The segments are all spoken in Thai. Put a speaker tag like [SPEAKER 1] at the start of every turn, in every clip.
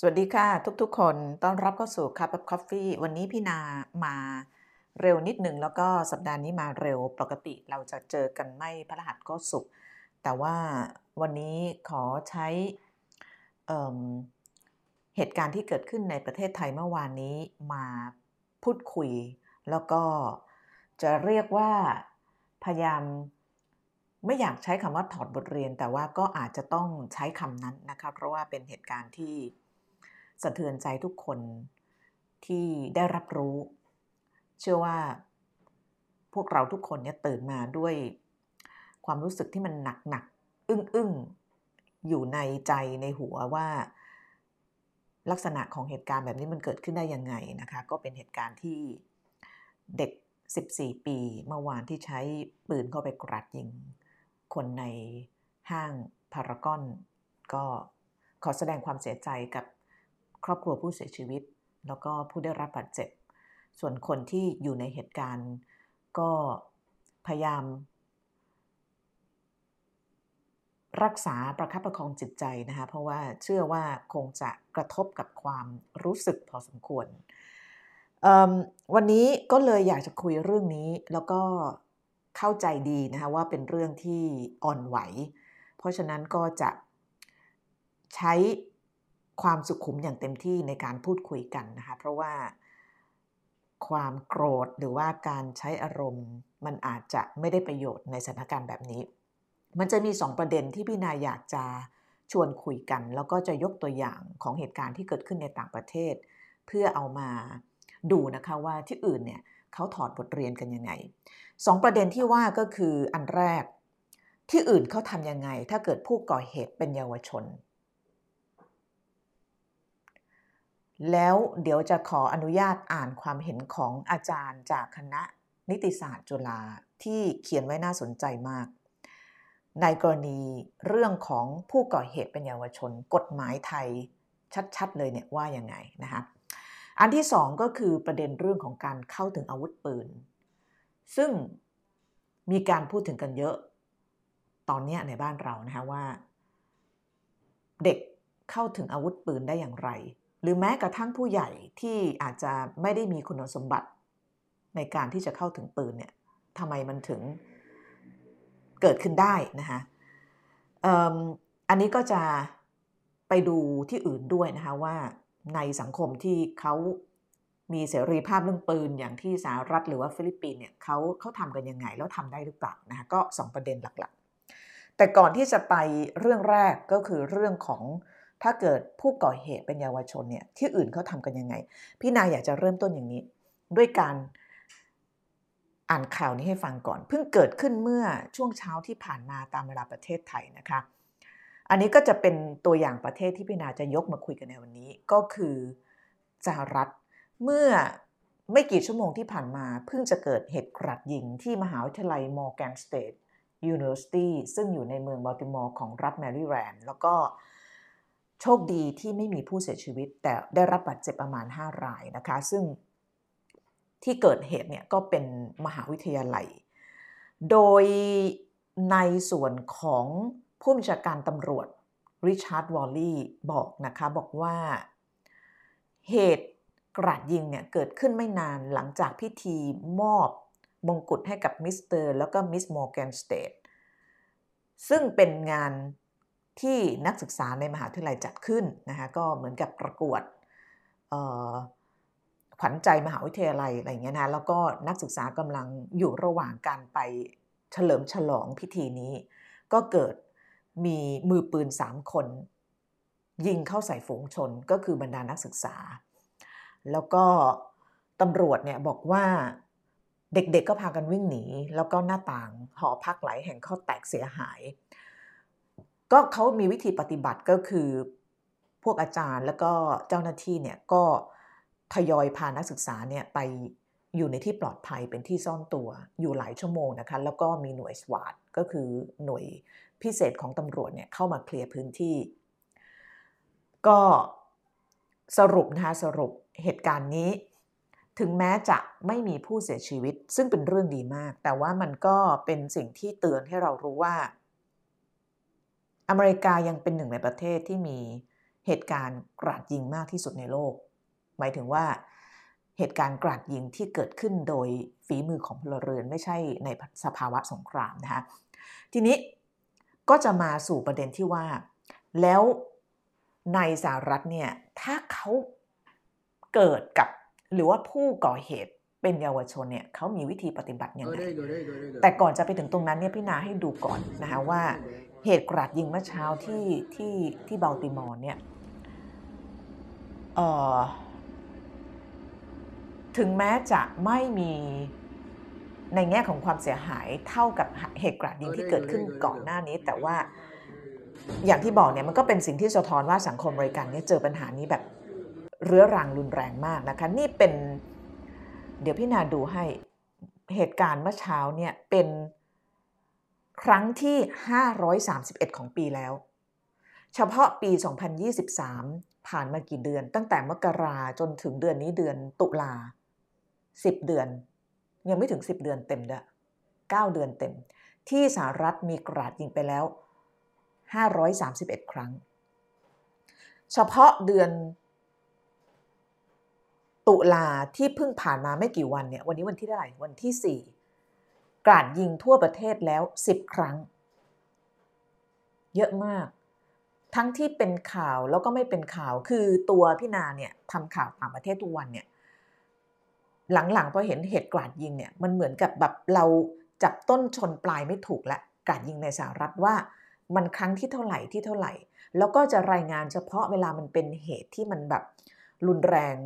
[SPEAKER 1] สวัสดีค่ะทุกๆ คนต้อนรับเข้าสู่ Cup of Coffee วันนี้พี่นามาเร็วนิดหนึ่งแล้วก็สัปดาห์นี้มาเร็วปกติเราจะเจอกันไม่พระรหัสก็สุกแต่ว่าวันนี้ขอใช้เเหตุการณ์ที่เกิดขึ้นในประเทศไทยเมื่อวานนี้มาพูดคุย แล้วก็จะเรียกว่าพยายามไม่อยากใช้คำว่าถอดบทเรียน แต่ว่าก็อาจจะต้องใช้คำนั้นนะคะเพราะว่าเป็นเหตุการณ์ที่ สะเทือนใจทุกคนที่ได้รับรู้ เชื่อว่าพวกเราทุกคนเนี่ยตื่นมาด้วยความรู้สึกที่มันหนักหนักอึ้งอึ้งอยู่ในใจในหัวว่า ลักษณะของเหตุการณ์แบบนี้มันเกิดขึ้นได้ยังไงนะคะ ก็เป็นเหตุการณ์ที่เด็ก 14 ปีเมื่อวานที่ใช้ปืนเข้าไปกราดยิง คนในห้างพารากอน ก็ขอแสดงความเสียใจกับ ครอบครัวผู้เสียชีวิต แล้วก็ผู้ได้รับบาดเจ็บ ส่วนคนที่อยู่ในเหตุการณ์ก็พยายาม รักษาประคับประคองจิตใจนะคะเพราะว่าเชื่อว่าคงจะกระทบกับความรู้สึกพอสมควร วันนี้ก็เลยอยากจะคุยเรื่องนี้แล้วก็เข้าใจดีนะคะว่าเป็นเรื่องที่อ่อนไหว เพราะฉะนั้นก็จะใช้ ความสุขุมอย่างเต็มที่ในการพูดคุยกันนะคะ เพราะว่าความโกรธหรือว่าการใช้อารมณ์ มันอาจจะไม่ได้ประโยชน์ในสถานการณ์แบบนี้ มันจะมี 2 ประเด็นที่พี่นายอยากจะชวนคุยกัน แล้วก็จะยกตัวอย่างของเหตุการณ์ที่เกิดขึ้นในต่างประเทศ เพื่อเอามาดูนะคะว่าที่อื่นเนี่ยเขาถอดบทเรียนกันยังไงสองประเด็นที่ว่าก็คืออันแรกที่อื่นเขาทำยังไง ถ้าเกิดผู้ก่อเหตุเป็นเยาวชน แล้วเดี๋ยวจะขออนุญาตอ่านความเห็นของอาจารย์จากคณะนิติศาสตร์จุฬาที่เขียนไว้น่าสนใจมาก ในกรณีเรื่องของผู้ก่อเหตุเป็นเยาวชน กฎหมายไทยชัดๆเลยเนี่ยว่ายังไงนะคะอันที่สองก็คือประเด็นเรื่องของการเข้าถึงอาวุธปืน ซึ่งมีการพูดถึงกันเยอะ ตอนนี้ในบ้านเรานะคะว่า เด็กเข้าถึงอาวุธปืนได้อย่างไร หรือแม้กระทั่งผู้ใหญ่ที่อาจจะไม่ได้มีคุณสมบัติในการที่จะเข้าถึงปืนเนี่ยทำไมมันถึงเกิดขึ้นได้นะคะอันนี้ก็จะไปดูที่อื่นด้วยนะคะว่าในสังคมที่เขามีเสรีภาพเรื่องปืนอย่างที่สหรัฐหรือว่าฟิลิปปินส์เนี่ยเขาเขาทำกันยังไง แล้วทำได้หรือเปล่านะคะก็สองประเด็นหลักๆ แต่ก่อนที่จะไปเรื่องแรกก็คือเรื่องของ ถ้าเกิดผู้ก่อเหตุเป็นเยาวชนเนี่ยที่อื่นเขาทำกันยังไง พี่นายอยากจะเริ่มต้นอย่างนี้ ด้วยการอ่านข่าวนี้ให้ฟังก่อน เพิ่งเกิดขึ้นเมื่อช่วงเช้าที่ผ่านมาตามเวลาประเทศไทยนะคะ อันนี้ก็จะเป็นตัวอย่างประเทศที่พี่นาจะยกมาคุยกันในวันนี้ ก็คือสหรัฐเมื่อไม่กี่ชั่วโมงที่ผ่านมา เพิ่งจะเกิดเหตุกราดยิงที่มหาวิทยาลัย Morgan State University ซึ่งอยู่ในเมืองบัลติมอร์ของรัฐแมริแลนด์แล้วก็ โชคดีที่ไม่มีผู้เสียชีวิต แต่ได้รับบาดเจ็บประมาณ 5 รายนะคะ ซึ่งที่เกิดเหตุเนี่ยก็เป็นมหาวิทยาลัย โดยในส่วนของผู้บัญชาการตำรวจริชาร์ดวอลลี่บอกนะคะบอกว่าเหตุกราดยิงเนี่ยเกิดขึ้นไม่นานหลังจากพิธีมอบมงกุฎให้กับมิสเตอร์แล้วก็ Miss Morgan State ซึ่งเป็นงาน ที่นักศึกษาในมหาวิทยาลัยจัดขึ้นนะคะก็เหมือนกับประกวดขวัญใจมหาวิทยาลัยอะไรเงี้ยนะแล้วก็นักศึกษากำลังอยู่ระหว่างการไปเฉลิมฉลองพิธีนี้ ก็เกิดมีมือปืนสามคน ยิงเข้าใส่ฝูงชนก็คือบรรดานักศึกษา แล้วก็ตำรวจเนี่ยบอกว่าเด็กๆก็พากันวิ่งหนี แล้วก็หน้าต่างหอพักหลายแห่งเข้าแตกเสียหาย ก็เขามีวิธีปฏิบัติก็คือพวกอาจารย์แล้วก็เจ้าหน้าที่เนี่ยก็ทยอยพานักศึกษาเนี่ยไปอยู่ในที่ปลอดภัยเป็นที่ซ่อนตัวอยู่หลายชั่วโมงนะคะแล้วก็มีหน่วยสวาดก็คือหน่วยพิเศษของตำรวจเนี่ยเข้ามาเคลียร์พื้นที่ ก็สรุปนะคะสรุปเหตุการณ์นี้ ถึงแม้จะไม่มีผู้เสียชีวิต ซึ่งเป็นเรื่องดีมาก แต่ว่ามันก็เป็นสิ่งที่เตือนให้เรารู้ว่า อเมริกายังเป็นหนึ่งในประเทศที่มีเหตุการณ์กราดยิงมากที่สุดในโลก หมายถึงว่าเหตุการณ์กราดยิงที่เกิดขึ้นโดยฝีมือของพลเรือนไม่ใช่ในสภาวะสงครามนะคะทีนี้ก็จะมาสู่ประเด็นที่ว่า แล้วในสหรัฐเนี่ยถ้าเขาเกิดกับหรือว่าผู้ก่อเหตุเป็นเยาวชนเนี่ยเขามีวิธีปฏิบัติยังไงแต่ก่อนจะไปถึงตรงนั้นเนี่ยพี่นาให้ดูก่อนนะคะว่า เหตุกราดยิงเมื่อเช้าที่ที่ที่บัลติมอร์เนี่ยถึงแม้จะไม่มีในแง่ของความเสียหายเท่ากับเหตุกราดยิงที่เกิดขึ้นก่อนหน้านี้ แต่ว่าอย่างที่บอกเนี่ยมันก็เป็นสิ่งที่สะท้อนว่าสังคมบริการเนี่ยเจอปัญหานี้แบบเรื้อรังรุนแรงมากนะคะ นี่เป็นเดี๋ยวพี่นาดูให้เหตุการณ์เมื่อเช้าเนี่ยเป็น ครั้งที่ 531 ของปีแล้ว เฉพาะปี 2023 ผ่านมากี่เดือน ตั้งแต่มกราจนถึงเดือนนี้เดือนตุลา 10 เดือน ยังไม่ถึง 10 เดือนเต็มเด้อ9เดือนเต็ม ที่สหรัฐมีกราดยิงไปแล้ว 531 ครั้ง เฉพาะเดือนตุลาที่เพิ่งผ่านมาไม่กี่วันเนี่ยวันนี้วันที่เท่าไหร่วันที่4 กราดยิงทั่วประเทศแล้ว 10 ครั้ง เยอะมาก ทั้งที่เป็นข่าวแล้วก็ไม่เป็นข่าวคือตัวพี่นาเนี่ยทำข่าวต่างประเทศทุกวันเนี่ยหลังๆพอเห็นเหตุกราดยิงเนี่ยมันเหมือนกับแบบเราจับต้นชนปลายไม่ถูกละกราดยิงในสหรัฐว่ามันครั้งที่เท่าไหร่ที่เท่าไหร่ แล้วก็จะรายงานเฉพาะเวลามันเป็นเหตุที่มันแบบรุนแรง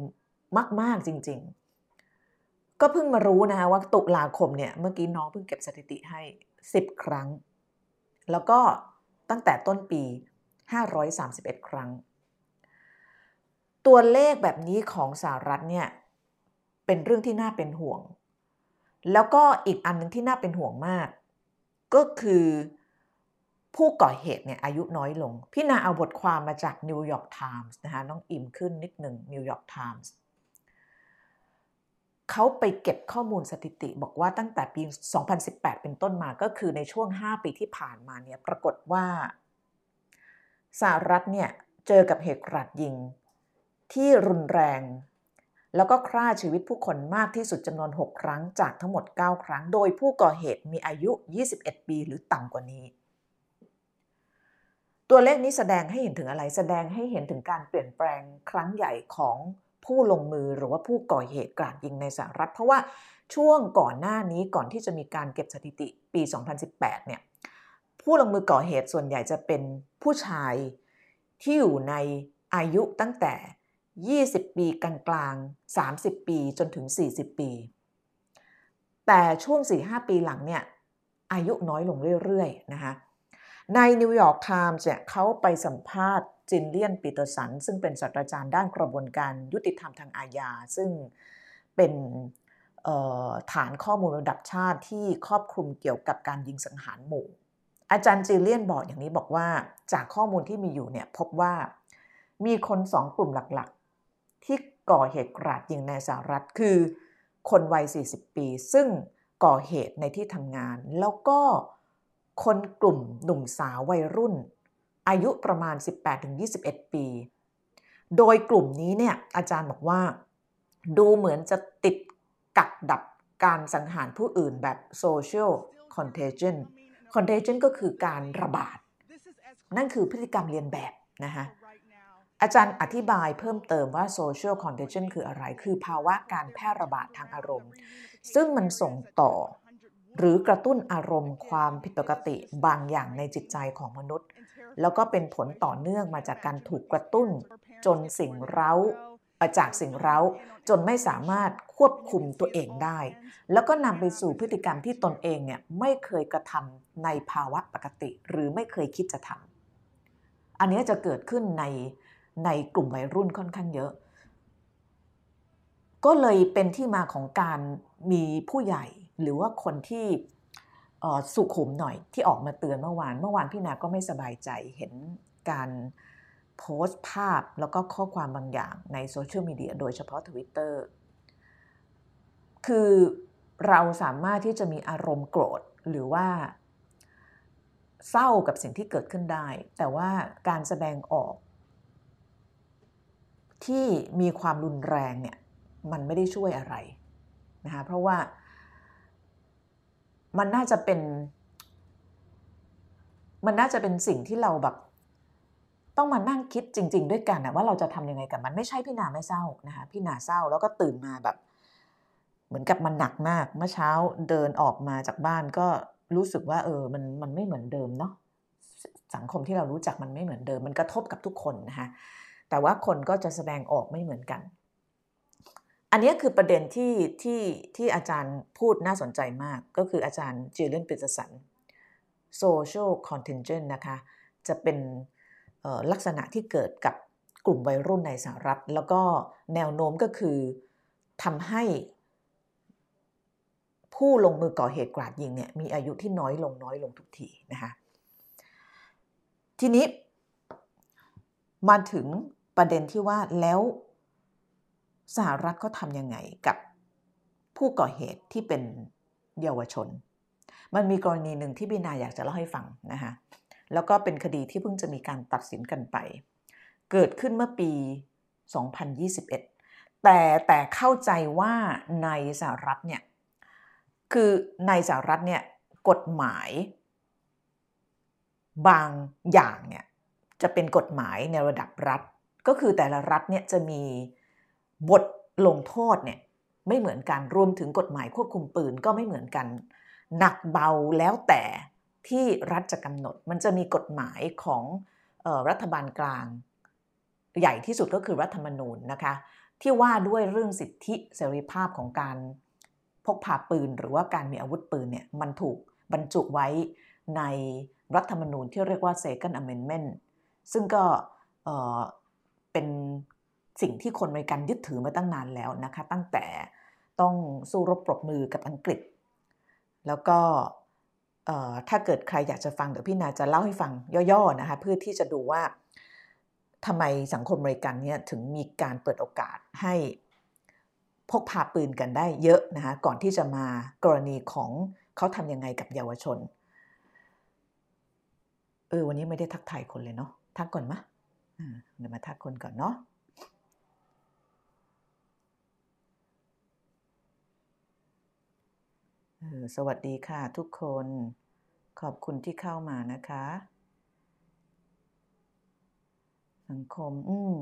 [SPEAKER 1] มากๆจริงๆ ก็เพิ่งมารู้นะคะว่าตุลาคมเนี่ยเมื่อกี้น้องเพิ่งเก็บสถิติให้ 10 ครั้ง แล้วก็ตั้งแต่ต้นปี 531 ครั้ง ตัวเลขแบบนี้ของสหรัฐเนี่ยเป็นเรื่องที่น่าเป็นห่วง แล้วก็อีกอันนึงที่น่าเป็นห่วงมาก ก็คือผู้ก่อเหตุเนี่ยอายุน้อยลง พี่นาเอาบทความมาจากนิวยอร์กไทมส์นะคะน้องอิ่มขึ้นนิดหนึ่งนิวยอร์กไทมส์ เขาไปเก็บข้อมูลสถิติ บอกว่าตั้งแต่ปี 2018 เป็นต้นมาก็คือในช่วง 5 ปีที่ผ่านมาเนี่ยปรากฏว่าสหรัฐเนี่ยเจอกับเหตุกราดยิง ที่รุนแรง แล้วก็ฆ่าชีวิตผู้คนมากที่สุดจำนวน 6 ครั้งจากทั้งหมด 9 ครั้ง โดยผู้ก่อเหตุมีอายุ 21 ปีหรือต่ำกว่านี้ ตัวเลขนี้แสดงให้เห็นถึงอะไรแสดงให้เห็นถึงการเปลี่ยนแปลงครั้งใหญ่ของ ผู้ลงมือหรือว่าผู้ก่อเหตุกราดยิงในสหรัฐ เพราะว่าช่วงก่อนหน้านี้ก่อนที่จะมีการเก็บสถิติปี 2018 เนี่ยผู้ลงมือก่อเหตุส่วนใหญ่จะเป็นผู้ชายที่อยู่ในอายุตั้งแต่ 20 ปีกลางๆ 30 ปีจนถึง 40 ปี แต่ช่วง 4-5 ปีหลังเนี่ยอายุน้อยลงเรื่อยๆ นะคะในนิวยอร์กไทมส์เนี่ยเขาไปสัมภาษณ์ จิลเลียนปีเตอร์สัน ซึ่งเป็นศาสตราจารย์ด้านกระบวนการยุติธรรมทางอาญา ซึ่งเป็นฐานข้อมูลระดับชาติที่ครอบคลุมเกี่ยวกับการยิงสังหารหมู่ อาจารย์จิลเลียนบอกอย่างนี้บอกว่าจากข้อมูลที่มีอยู่เนี่ยพบว่ามีคนสองกลุ่มหลักๆ ที่ก่อเหตุกราดยิงในสหรัฐคือ คนวัย 40 ปี ซึ่งก่อเหตุในที่ทำงาน แล้วก็คนกลุ่มหนุ่มสาววัยรุ่น อายุประมาณ 18-21 ปี โดยกลุ่มนี้เนี่ยอาจารย์บอกว่า ดูเหมือนจะติดกักดับการสังหารผู้อื่นแบบ social contagion contagion ก็คือการระบาด นั่นคือพฤติกรรมเรียนแบบนะคะอาจารย์อธิบายเพิ่มเติมว่า social contagion คืออะไร คือภาวะการแพร่ระบาดทางอารมณ์ ซึ่งมันส่งต่อ หรือกระตุ้นอารมณ์ความผิดปกติบางอย่างในจิตใจของมนุษย์ แล้วก็เป็นผลต่อเนื่องมาจากการถูกกระตุ้น จนสิ่งเร้าจากสิ่งเร้า จนไม่สามารถควบคุมตัวเองได้ แล้วก็นำไปสู่พฤติกรรมที่ตนเองเนี่ยไม่เคยกระทำในภาวะปกติ หรือไม่เคยคิดจะทำอันนี้จะเกิดขึ้นในในกลุ่มวัยรุ่นค่อนข้างเยอะ ก็เลยเป็นที่มาของการมีผู้ใหญ่หรือว่าคนที่ สุขุมหน่อยที่ออกมาเตือนเมื่อวาน เมื่อวานพี่นาก็ไม่สบายใจเห็นการโพสต์ภาพแล้วก็ข้อความบางอย่างในโซเชียลมีเดียโดยเฉพาะ Twitter คือเราสามารถที่จะมีอารมณ์โกรธหรือว่า เศร้ากับสิ่งที่เกิดขึ้นได้ แต่ว่าการแสดงออก ที่มีความรุนแรงเนี่ยมันไม่ได้ช่วยอะไรนะคะเพราะว่า มันน่าจะเป็น มันน่าจะเป็นสิ่งที่เราแบบ ต้องมานั่งคิดจริง ๆ ด้วยกันนะว่าเราจะทำยังไงกับมันไม่ใช่พี่นาไม่เศร้านะคะพี่นาเศร้าแล้วก็ตื่นมาแบบ เหมือนกับมันหนักมาก เมื่อเช้าเดินออกมาจากบ้านก็รู้สึกว่า เออ มันมันไม่เหมือนเดิมเนาะสังคมที่เรารู้จักมันไม่เหมือนเดิม มันกระทบกับทุกคนนะคะแต่ว่าคนก็จะแสดงออกไม่เหมือนกัน อันนี้คือประเด็นที่ที่ที่อาจารย์พูดน่าสนใจมากก็คืออาจารย์จิลเลนปิตสัน social contingent นะคะ จะเป็นลักษณะที่เกิดกับกลุ่มวัยรุ่นในสหรัฐ แล้วก็แนวโน้มก็คือทำให้ผู้ลงมือก่อเหตุกราดยิงเนี่ยมีอายุที่น้อยลงน้อยลงทุกทีนะคะทีนี้มาถึงประเด็นที่ว่าแล้ว สหรัฐเขาทำยังไงกับผู้ก่อเหตุที่เป็นเยาวชน มันมีกรณีหนึ่งที่บินาอยากจะเล่าให้ฟังนะคะแล้วก็เป็นคดีที่เพิ่งจะมีการตัดสินกันไป เกิดขึ้นเมื่อปี 2021 แต่แต่เข้าใจว่าในสหรัฐเนี่ย คือในสหรัฐเนี่ยกฎหมาย บางอย่างเนี่ยจะเป็นกฎหมายในระดับรัฐ ก็คือแต่ละรัฐเนี่ยจะมี บทลงโทษเนี่ยไม่เหมือนกันรวมถึงกฎหมายควบคุมปืนก็ไม่เหมือนกัน หนักเบาแล้วแต่ที่รัฐจะกำหนด มันจะมีกฎหมายของออรัฐบาลกลาง ใหญ่ที่สุดก็คือรัฐธรรมนูญนะคะที่ว่าด้วยเรื่องสิทธิเสรีภาพของการพกพาปืนหรือว่าการมีอาวุธปืนเนี่ยมันถูกบรรจุไว้ในรัฐธรรมนูญที่เรียกว่า Second Amendment ซึ่งก็เป็น สิ่งที่คนอเมริกันยึดถือมาตั้งนานแล้วนะคะตั้งแต่ต้องสู้รบปรบมือกับอังกฤษ แล้วก็ถ้าเกิดใครอยากจะฟังเดี๋ยวพี่นาจะเล่าให้ฟังย่อๆนะคะเพื่อที่จะดูว่าทำไมสังคมอเมริกันเนี่ยถึงมีการเปิดโอกาสให้พกพาปืนกันได้เยอะนะคะก่อนที่จะมากรณีของเขาทำยังไงกับเยาวชนเออวันนี้ไม่ได้ทักทายคนเลยเนาะทักก่อนมะเดี๋ยวมาทักคนก่อนเนาะ สวัสดีค่ะทุกคน ขอบคุณที่เข้ามานะคะ สังคม อืม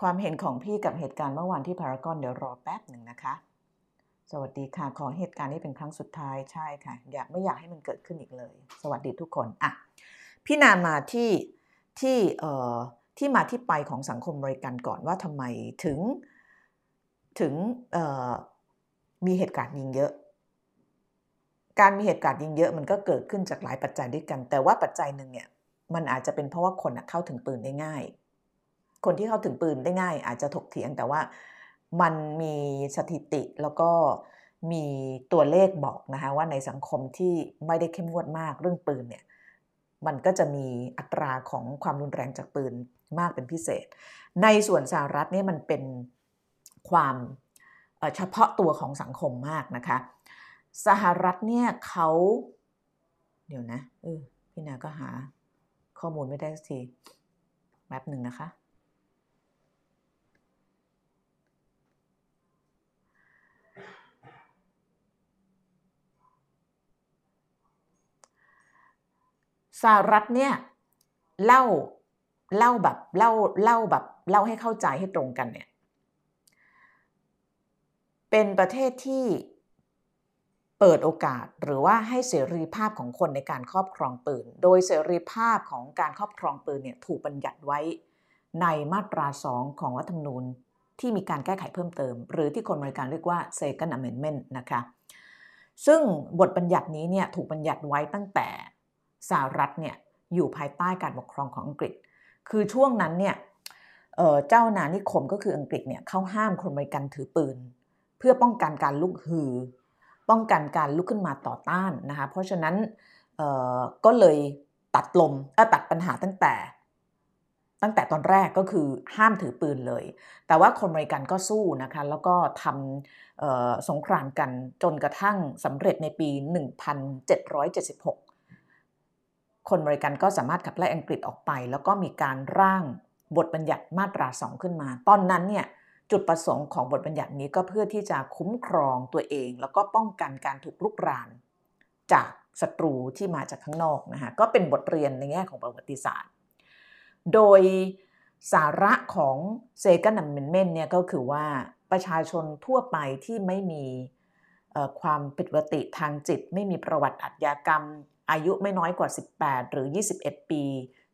[SPEAKER 1] ความเห็นของพี่กับเหตุการณ์เมื่อวานที่พารากอนเดี๋ยวรอแป๊บหนึ่งนะคะ สวัสดีค่ะ ขอเหตุการณ์นี้เป็นครั้งสุดท้ายใช่ค่ะ อยากไม่อยากให้มันเกิดขึ้นอีกเลย สวัสดีทุกคนอะพี่นานมาที่ที่เอ่อที่มาที่ไปของสังคมบริการก่อนว่าทำไมถึงถึงมีเหตุการณ์ยิงเยอะ การมีเหตุการณ์ยิงเยอะมันก็เกิดขึ้นจากหลายปัจจัยด้วยกัน แต่ว่าปัจจัยหนึ่งเนี่ยมันอาจจะเป็นเพราะว่าคนเข้าถึงปืนได้ง่าย คนที่เข้าถึงปืนได้ง่าย อาจจะถกเถียงแต่ว่ามันมีสถิติแล้วก็มีตัวเลขบอกนะคะว่าในสังคมที่ไม่ได้เข้มงวดมากเรื่องปืนเนี่ยมันก็จะมีอัตราของความรุนแรงจากปืนมากเป็นพิเศษ ในส่วนสหรัฐเนี่ยมันเป็นความเฉพาะตัวของสังคมมากนะคะ สหรัฐเนี่ยเขา เดี๋ยวนะเออพี่นาก็หา ข้อมูลไม่ได้สักทีแป๊บหนึ่งนะคะ สหรัฐเนี่ยเล่าเล่าแบบเล่าเล่าแบบเล่าให้เข้าใจให้ตรงกันเนี่ย เป็นประเทศที่ เปิดโอกาสหรือว่าให้เสรีภาพของคนในการครอบครองปืน โดยเสรีภาพของการครอบครองปืนเนี่ยถูกบัญญัติไว้ ในมาตราสองของรัฐธรรมนูญที่มีการแก้ไขเพิ่มเติม หรือที่คนบริการเรียกว่า Second Amendment นะคะ ซึ่งบทบัญญัตินี้เนี่ยถูกบัญญัติไว้ตั้งแต่สหรัฐเนี่ยอยู่ภายใต้การปกครองของอังกฤษ คือช่วงนั้นเนี่ยเจ้านานิคมก็คืออังกฤษเนี่ยเขาห้ามคนบริการถือปืน เพื่อป้องกันการลุกฮือ ป้องกันการลุกขึ้นมาต่อต้านนะคะเพราะฉะนั้นก็เลยตัดลมตัดปัญหาตั้งแต่ ตั้งแต่ตอนแรกก็คือห้ามถือปืนเลย แต่ว่าคนบริการก็สู้นะคะแล้วก็ทำสงครามกันจนกระทั่งสำเร็จในปี 1776 คนบริกันก็สามารถขับไล่อังกฤษออกไป แล้วก็มีการร่างบทบัญญัติมาตราสองขึ้นมา ตอนนั้นเนี่ย จุดประสงค์ของบทบัญญัตินี้ก็เพื่อที่จะคุ้มครองตัวเอง แล้วก็ป้องกันการถูกรุกราน จากศัตรูที่มาจากข้างนอกนะคะก็เป็นบทเรียนในแง่ของประวัติศาสตร์ โดยสาระของเซกันนัมเมนเมนเนี่ยก็คือว่าประชาชนทั่วไปที่ไม่มีความผิดปกติทางจิต ไม่มีประวัติอาชญากรรม อายุไม่น้อยกว่า 18 หรือ 21 ปี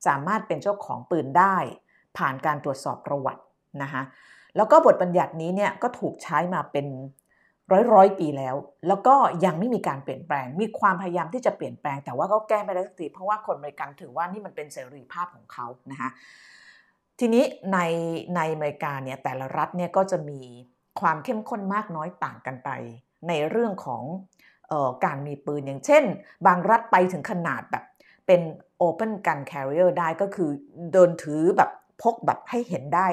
[SPEAKER 1] สามารถเป็นเจ้าของปืนได้ ผ่านการตรวจสอบประวัตินะคะ แล้วก็บทบัญญัตินี้เนี่ยก็ถูกใช้มาเป็นร้อยร้อยปีแล้ว แล้วก็ยังไม่มีการเปลี่ยนแปลง มีความพยายามที่จะเปลี่ยนแปลง แต่ว่าก็แก้ไม่ได้สักทีเพราะว่าคนอเมริกันถือว่านี่มันเป็นเสรีภาพของเขานะคะทีนี้ในในอเมริกาเนี่ยแต่ละรัฐเนี่ยก็จะมีความเข้มข้นมากน้อยต่างกันไป ในเรื่องของออการมีปืนอย่างเช่น บางรัฐไปถึงขนาดแบบเป็น open gun carrier ได้ก็คือเดินถือแบบพกแบบให้เห็นได้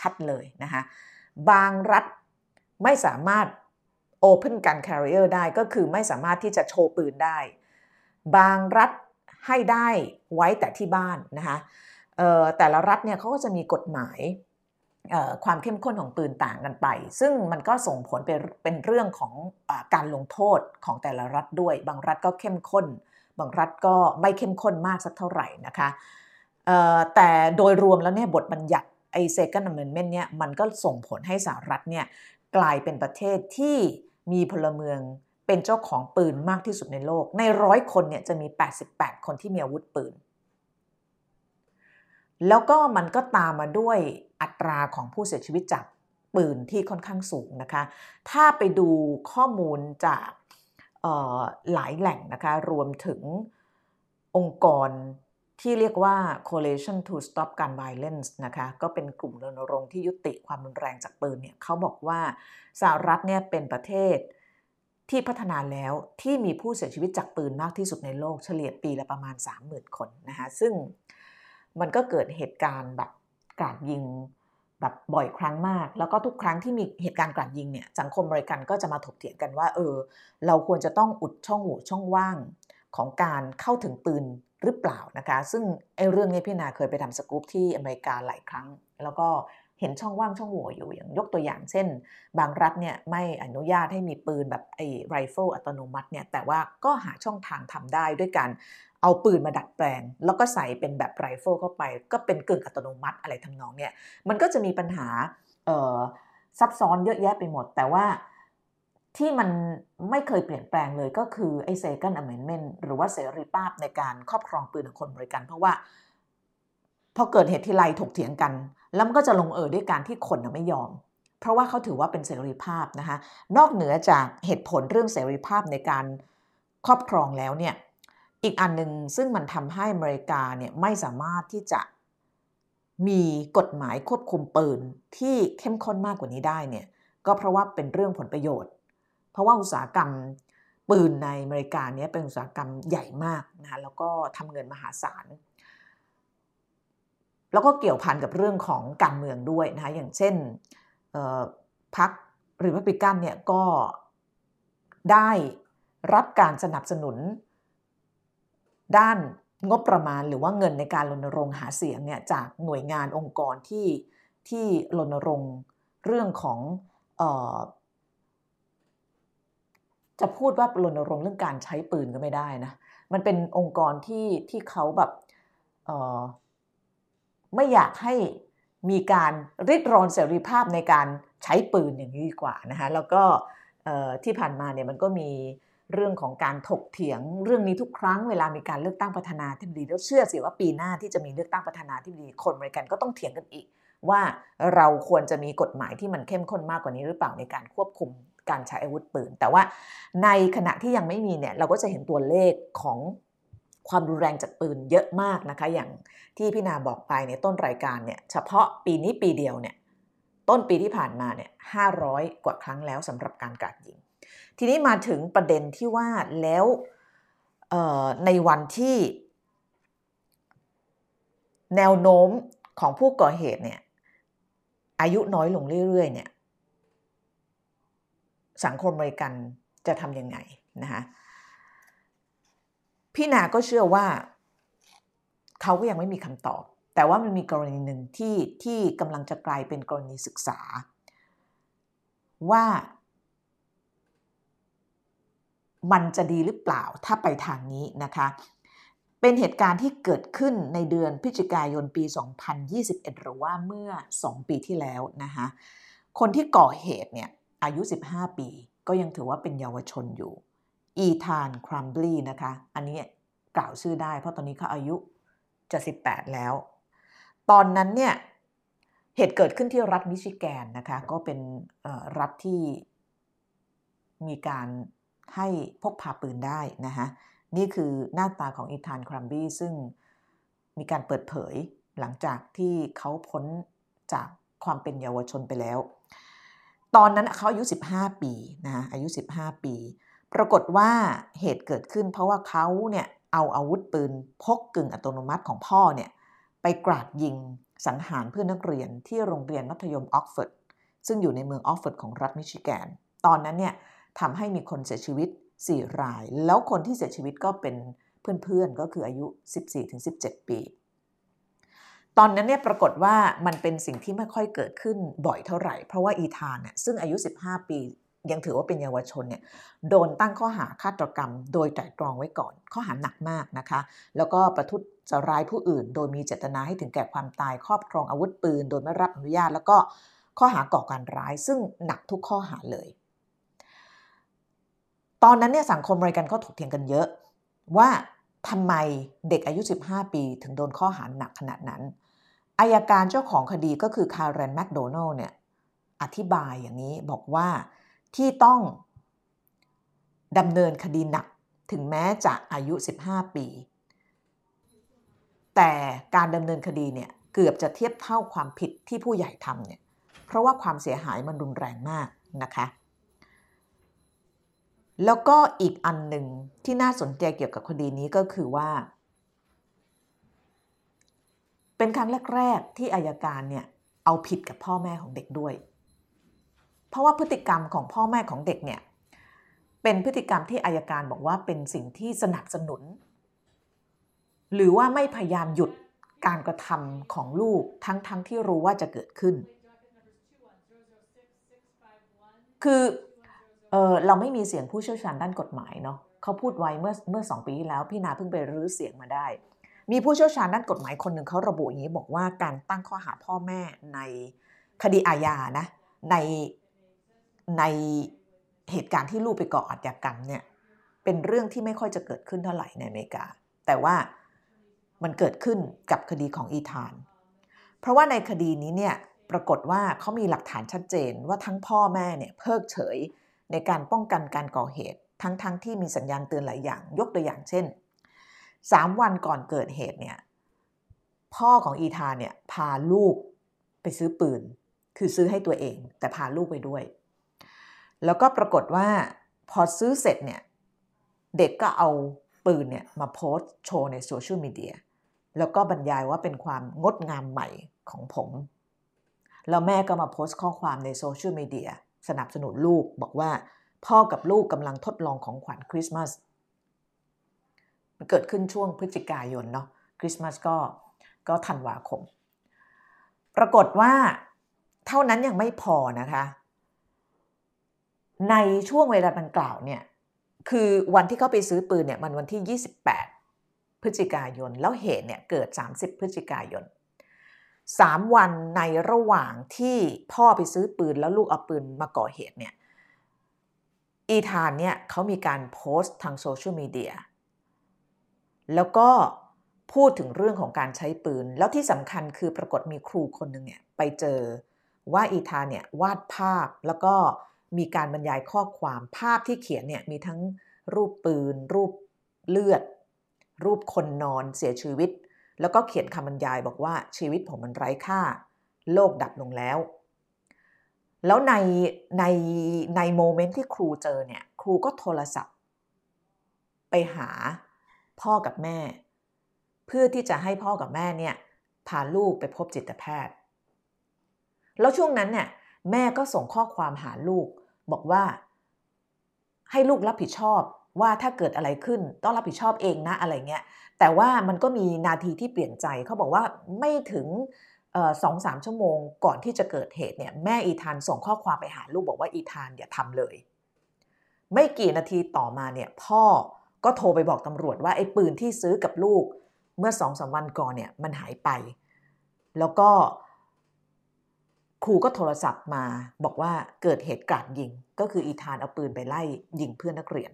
[SPEAKER 1] ชัดๆเลยนะคะบางรัฐไม่สามารถ Open Gun Carrier ได้ก็คือไม่สามารถที่จะโชว์ปืนได้ บางรัฐให้ได้ไว้แต่ที่บ้านนะคะแต่ละรัฐเนี่ยเขาก็จะมีกฎหมายความเข้มข้นของปืนต่างกันไป ซึ่งมันก็ส่งผลเป็นเป็นเรื่องของอการลงโทษของแต่ละรัฐด้วย บางรัฐก็เข้มข้น บางรัฐก็ไม่เข้มข้นมากสักเท่าไหร่นะคะแต่โดยรวมแล้วเนี่ยบทบัญญัติ ไอเซกันอเมนเมนเนี่ยมันก็ส่งผลให้สหรัฐเนี่ยกลายเป็นประเทศที่มีพลเมืองเป็นเจ้าของปืนมากที่สุดในโลก ในร้อยคนเนี่ยจะมี 88 คนที่มีอาวุธปืน แล้วก็มันก็ตามมาด้วยอัตราของผู้เสียชีวิตจากปืนที่ค่อนข้างสูงนะคะ ถ้าไปดูข้อมูลจากหลายแหล่งนะคะ รวมถึงองค์กร ที่เรียกว่า Coalition to Stop Gun Violence นะคะ ก็เป็นกลุ่มรณรงค์ที่ยุติความรุนแรงจากปืนเนี่ยเขาบอกว่าสหรัฐเนี่ยเป็นประเทศที่พัฒนาแล้วที่มีผู้เสียชีวิตจากปืนมากที่สุดในโลกเฉลี่ยปีละประมาณ 30,000 คนนะคะซึ่งมันก็เกิดเหตุการณ์แบบกราดยิงแบบบ่อยครั้งมาก แล้วก็ทุกครั้งที่มีเหตุการณ์กราดยิงเนี่ยสังคมบริกันก็จะมาถกเถียงกันว่าเออเราควรจะต้องอุดช่องโหว่ช่องว่างของการเข้าถึงปืน หรือเปล่านะคะ ซึ่งไอ้เรื่องนี้พี่นาเคยไปทำสกู๊ปที่อเมริกาหลายครั้ง แล้วก็เห็นช่องว่างช่องโหว่อยู่อย่างยกตัวอย่างเช่น บางรัฐเนี่ยไม่อนุญาตให้มีปืนแบบไอ้ไรเฟิลอัตโนมัติเนี่ยแต่ว่าก็หาช่องทางทำได้ด้วยการเอาปืนมาดัดแปลง แล้วก็ใส่เป็นแบบไรเฟิลเข้าไป ก็เป็นกึ่งอัตโนมัติอะไรทำนองเนี่ยมันก็จะมีปัญหาซับซ้อนเยอะแยะไปหมด แต่ว่า ที่มันไม่เคยเปลี่ยนแปลงเลยก็คือไอ้ Second Amendment หรือว่าเสรีภาพในการครอบครองปืนของคนอเมริกัน เพราะว่าพอเกิดเหตุที่ไรถกเถียงกัน แล้วมันก็จะลงเอยด้วยการที่คนไม่ยอม เพราะว่าเขาถือว่าเป็นเสรีภาพนะคะนอกเหนือจากเหตุผลเรื่องเสรีภาพในการครอบครองแล้วเนี่ยอีกอันหนึ่งซึ่งมันทำให้อเมริกาเนี่ยไม่สามารถที่จะมีกฎหมายควบคุมปืนที่เข้มข้นมากกว่านี้ได้เนี่ยก็เพราะว่าเป็นเรื่องผลประโยชน์ เพราะว่าอุตสาหกรรมปืนในอเมริกาเนี้ยเป็นอุตสาหกรรมใหญ่มากนะคะแล้วก็ทำเงินมหาศาล แล้วก็เกี่ยวพันกับเรื่องของการเมืองด้วยนะคะอย่างเช่นพรรคริพับลิกันเนี่ยก็ได้รับการสนับสนุน ด้านงบประมาณหรือว่าเงินในการรณรงค์หาเสียงเนี่ยจากหน่วยงานองค์กรที่ที่รณรงค์เรื่องของ จะพูดว่ารณรงค์เรื่องการใช้ปืนก็ไม่ได้นะ มันเป็นองค์กรที่ที่เขาแบบไม่อยากให้มีการริดรอนเสรีภาพในการใช้ปืนอย่างนี้ดีกว่านะคะแล้วก็ที่ผ่านมาเนี่ยมันก็มีเรื่องของการถกเถียงเรื่องนี้ทุกครั้งเวลามีการเลือกตั้งประธานาธิบดีแล้วเชื่อสิว่าปีหน้าที่จะมีเลือกตั้งประธานาธิบดีคนเมริกันก็ต้องเถียงกันอีก ว่าเราควรจะมีกฎหมายที่มันเข้มข้นมากกว่านี้หรือเปล่าในการควบคุม การใช้อาวุธปืน แต่ว่าในขณะที่ยังไม่มีเนี่ยเราก็จะเห็นตัวเลขของความรุนแรงจากปืนเยอะมากนะคะ อย่างที่พี่นาบอกไปในต้นรายการเนี่ยเฉพาะปีนี้ปีเดียวเนี่ยต้นปีที่ผ่านมาเนี่ยห้าร้อยกว่าครั้งแล้วสำหรับการกราดยิง ทีนี้มาถึงประเด็นที่ว่าแล้วในวันที่ แนวโน้มของผู้ก่อเหตุเนี่ยอายุน้อยลงเรื่อยๆเนี่ย สังคมอเมริกันจะทำยังไงนะคะพี่นาก็เชื่อว่าเขาก็ยังไม่มีคำตอบ แต่ว่ามันมีกรณีหนึ่งที่ที่กำลังจะกลายเป็นกรณีศึกษา ว่า มันจะดีหรือเปล่าถ้าไปทางนี้นะคะ เป็นเหตุการณ์ที่เกิดขึ้นในเดือนพฤศจิกายนปี 2021 หรือว่าเมื่อ 2 ปีที่แล้วนะคะคนที่ก่อเหตุเนี่ย อายุ 15 ปี ก็ยังถือว่าเป็นเยาวชนอยู่ อีธานครัมบลีนะคะ อันนี้กล่าวชื่อได้ เพราะตอนนี้เขาอายุจะ 18 แล้ว ตอนนั้นเนี่ยเหตุเกิดขึ้นที่รัฐมิชิแกนนะคะ ก็เป็นรัฐที่มีการให้พกพาปืนได้นะคะนี่คือหน้าตาของอีธานครัมบี้ซึ่งมีการเปิดเผยหลังจากที่เขาพ้นจากความเป็นเยาวชนไปแล้ว ตอนนั้นเขาอายุ 15 ปีนะอายุ 15 ปี ปรากฏว่าเหตุเกิดขึ้นเพราะว่าเขาเนี่ยเอาอาวุธปืนพกกึ่งอัตโนมัติของพ่อเนี่ยไปกราดยิงสังหารเพื่อนนักเรียนที่โรงเรียนมัธยมออกฟอร์ดซึ่งอยู่ในเมืองออกฟอร์ดของรัฐมิชิแกน ตอนนั้นเนี่ยทำให้มีคนเสียชีวิต 4 ราย แล้วคนที่เสียชีวิตก็เป็นเพื่อนๆก็คืออายุ 14-17 ปี ตอนนั้นเนี่ยปรากฏว่ามันเป็นสิ่งที่ไม่ค่อยเกิดขึ้นบ่อยเท่าไหร่ เพราะว่าอีธานเนี่ยซึ่งอายุ 15 ปียังถือว่าเป็นเยาวชนเนี่ยโดนตั้งข้อหาฆาตกรรม โดยไตรตรองไว้ก่อน ข้อหาหนักมากนะคะ แล้วก็ประทุษร้ายผู้อื่น โดยมีเจตนาให้ถึงแก่ความตายครอบครองอาวุธปืน โดยไม่รับอนุญาต แล้วก็ข้อหาก่อการร้าย ซึ่งหนักทุกข้อหาเลย ตอนนั้นเนี่ยสังคมอเมริกันก็ถกเถียงกันเยอะ ว่าทำไมเด็กอายุ 15 ปีถึงโดนข้อหาหนักขนาดนั้น อัยการเจ้าของคดีก็คือคาเรนแมคโดนัลด์เนี่ยอธิบายอย่างนี้บอกว่าที่ต้องดำเนินคดีหนักถึงแม้จะอายุ 15 ปี แต่การดำเนินคดีเนี่ยเกือบจะเทียบเท่าความผิดที่ผู้ใหญ่ทำเนี่ยเพราะว่าความเสียหายมันรุนแรงมากนะคะแล้วก็อีกอันหนึ่งที่น่าสนใจเกี่ยวกับคดีนี้ก็คือว่า เป็นครั้งแรกๆที่อายการเนี่ยเอาผิดกับพ่อแม่ของเด็กด้วย เพราะว่าพฤติกรรมของพ่อแม่ของเด็กเนี่ยเป็นพฤติกรรมที่อายการบอกว่าเป็นสิ่งที่สนับสนุน หรือว่าไม่พยายามหยุดการกระทำของลูกทั้งๆทที่รู้ว่าจะเกิดขึ้น คือเออเราไม่มีเสียงผู้เชี่ยวชาญด้านกฎหมายเนาะเขาพูดไว้เมื่อเมื่อสองปีที่แล้วพี่นาเพิ่งไปรื้อเสียงมาได้ มีผู้เชี่ยวชาญด้านกฎหมายคนหนึ่งเขาระบุอย่างนี้บอกว่าการตั้งข้อหาพ่อแม่ในคดีอาญานะในในเหตุการณ์ที่ลูกไปก่ออาชญากรรมเนี่ยเป็นเรื่องที่ไม่ค่อยจะเกิดขึ้นเท่าไหร่ในอเมริกา แต่ว่ามันเกิดขึ้นกับคดีของอีธาน เพราะว่าในคดีนี้เนี่ยปรากฏว่าเขามีหลักฐานชัดเจนว่าทั้งพ่อแม่เนี่ยเพิกเฉยในการป้องกันการก่อเหตุ ทั้งๆทที่มีสัญญาณเตือนหลายอย่างยกตัวอย่างเช่น สามวันก่อนเกิดเหตุเนี่ยพ่อของอีธาเนี่ยพาลูกไปซื้อปืน คือซื้อให้ตัวเอง แต่พาลูกไปด้วย แล้วก็ปรากฏว่าพอซื้อเสร็จเนี่ยเด็กก็เอาปืนเนี่ยมาโพสต์โชว์ในโซเชียลมีเดียแล้วก็บรรยายว่าเป็นความงดงามใหม่ของผม แล้วแม่ก็มาโพสต์ข้อความในโซเชียลมีเดียสนับสนุนลูกบอกว่า พ่อกับลูกกำลังทดลองของขวัญคริสต์มาส เกิดขึ้นช่วงพฤศจิกายนเนาะคริสต์มาสก็ก็ธันวาคม ปรากฏว่าเท่านั้นยังไม่พอนะคะ ในช่วงเวลาดังกล่าวเนี่ยคือวันที่เขาไปซื้อปืนเนี่ยมันวันที่ 28 พฤศจิกายน แล้วเหตุเนี่ยเกิด 30 พฤศจิกายน 3 วันในระหว่างที่พ่อไปซื้อปืนแล้วลูกเอาปืนมาก่อเหตุเนี่ยอีธานเนี่ยเขามีการโพสต์ทางโซเชียลมีเดีย แล้วก็พูดถึงเรื่องของการใช้ปืน แล้วที่สำคัญคือปรากฏมีครูคนหนึ่งเนี่ยไปเจอว่าอีธาเนี่ยวาดภาพแล้วก็มีการบรรยายข้อความภาพที่เขียนเนี่ยมีทั้งรูปปืน รูปเลือด รูปคนนอนเสียชีวิต แล้วก็เขียนคำบรรยายบอกว่าชีวิตผมมันไร้ค่า โลกดับลงแล้ว แล้วในในในโมเมนต์ที่ครูเจอเนี่ย ครูก็โทรศัพท์ ไปหา พ่อกับแม่ เพื่อที่จะให้พ่อกับแม่เนี่ยพาลูกไปพบจิตแพทย์ แล้วช่วงนั้นเนี่ยแม่ก็ส่งข้อความหาลูก บอกว่า ให้ลูกรับผิดชอบว่าถ้าเกิดอะไรขึ้นต้องรับผิดชอบเองนะอะไรเงี้ยแต่ว่ามันก็มีนาทีที่เปลี่ยนใจเขาบอกว่าไม่ถึงสองสามชั่วโมงก่อนที่จะเกิดเหตุเนี่ยแม่อีธานส่งข้อความไปหาลูกบอกว่าอีธานอย่าทำเลย ไม่กี่นาทีต่อมาเนี่ยพ่อ ก็โทรไปบอกตำรวจว่าไอ้ปืนที่ซื้อกับลูก เมื่อสองสาวันก่อนเนี่ยมันหายไป แล้วก็ครูก็โทรศัพท์มาบอกว่าเกิดเหตุการณ์ยิง ก็คืออีธานเอาปืนไปไล่ยิงเพื่อนนักเรียน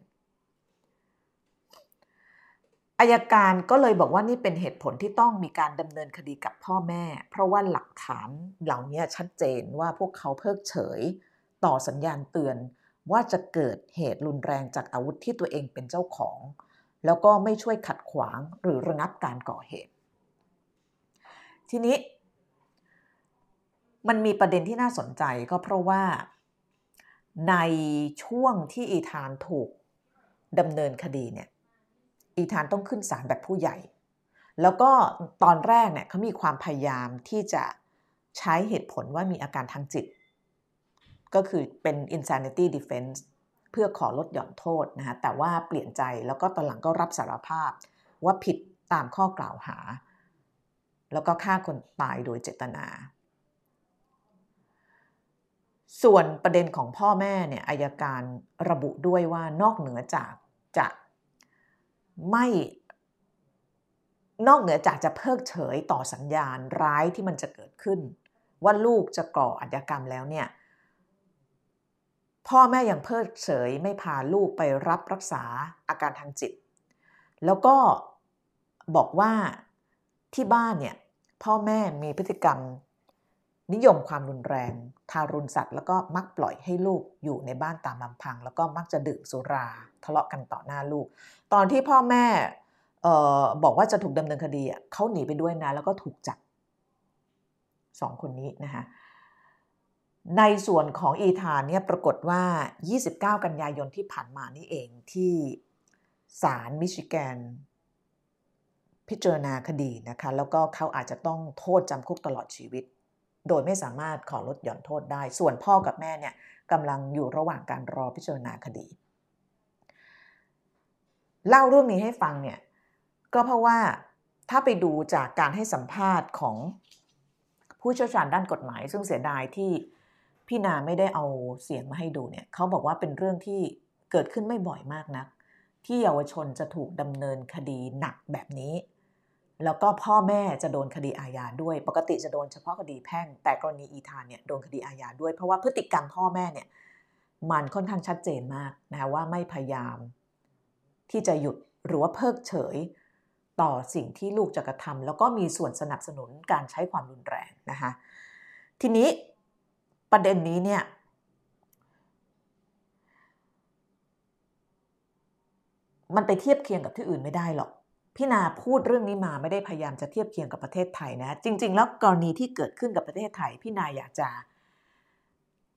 [SPEAKER 1] อายการก็เลยบอกว่านี่เป็นเหตุผลที่ต้องมีการดำเนินคดีกับพ่อแม่ เพราะว่าหลักฐานเหล่านี้ชัดเจนว่าพวกเขาเพิกเฉย ต่อสัญญาณเตือน ว่าจะเกิดเหตุรุนแรงจากอาวุธที่ตัวเองเป็นเจ้าของ แล้วก็ไม่ช่วยขัดขวางหรือระงับการก่อเหตุ ทีนี้ มันมีประเด็นที่น่าสนใจก็เพราะว่า ในช่วงที่อีธานถูกดำเนินคดีเนี่ยอีธานต้องขึ้นศาลแบบผู้ใหญ่ แล้วก็ตอนแรกเนี่ยเขามีความพยายามที่จะใช้เหตุผลว่ามีอาการทางจิต ก็คือเป็น insanity defense เพื่อขอลดหย่อนโทษนะฮะแต่ว่าเปลี่ยนใจแล้วก็ตอนหลังก็รับสารภาพว่าผิดตามข้อกล่าวหา แล้วก็ฆ่าคนตายโดยเจตนา ส่วนประเด็นของพ่อแม่เนี่ยอายการระบุด้วยว่านอกเหนือจากจะไม่นอกเหนือจากจะเพิกเฉยต่อสัญญาณร้ายที่มันจะเกิดขึ้น ว่าลูกจะก่ออาชญากรรมแล้วเนี่ย พ่อแม่ยังเพิกเฉยไม่พาลูกไปรับรักษาอาการทางจิต แล้วก็บอกว่าที่บ้านเนี่ยพ่อแม่มีพฤติกรรม นิยมความรุนแรง ทารุณสัตว์ แล้วก็มักปล่อยให้ลูกอยู่ในบ้านตามลำพัง แล้วก็มักจะดื่มสุราทะเลาะกันต่อหน้าลูก ตอนที่พ่อแม่ออบอกว่าจะถูกดำเนินคดีเขาหนีไปด้วยนะ แล้วก็ถูกจับสองคนนี้นะคะ ในส่วนของอีธานเนี่ยปรากฏว่า 29 กันยายนที่ผ่านมานี่เองที่ศาลมิชิแกน พิจารณาคดีนะคะ แล้วก็เขาอาจจะต้องโทษจำคุกตลอดชีวิต โดยไม่สามารถขอลดหย่อนโทษได้ ส่วนพ่อกับแม่เนี่ยกำลังอยู่ระหว่างการรอพิจารณาคดี เล่าเรื่องนี้ให้ฟังเนี่ย ก็เพราะว่าถ้าไปดูจากการให้สัมภาษณ์ของผู้เชี่ยวชาญด้านกฎหมาย ซึ่งเสียดายที่ พี่นาไม่ได้เอาเสียงมาให้ดูเนี่ยเขาบอกว่าเป็นเรื่องที่เกิดขึ้นไม่บ่อยมากนัก ที่เยาวชนจะถูกดำเนินคดีหนักแบบนี้ แล้วก็พ่อแม่จะโดนคดีอาญาด้วย ปกติจะโดนเฉพาะคดีแพ่ง แต่กรณีอีธานเนี่ยโดนคดีอาญาด้วย เพราะว่าพฤติกรรมพ่อแม่เนี่ยมันค่อนข้างชัดเจนมากนะคะว่าไม่พยายาม ที่จะหยุดหรือว่าเพิกเฉยต่อสิ่งที่ลูกจะกระทำแล้วก็มีส่วนสนับสนุนการใช้ความรุนแรงนะคะทีนี้ ประเด็นนี้เนี่ยมันไปเทียบเคียงกับที่อื่นไม่ได้หรอก พี่นาพูดเรื่องนี้มาไม่ได้พยายามจะเทียบเคียงกับประเทศไทยนะ จริง ๆ แล้วกรณีที่เกิดขึ้นกับประเทศไทย พี่นาอยากจะ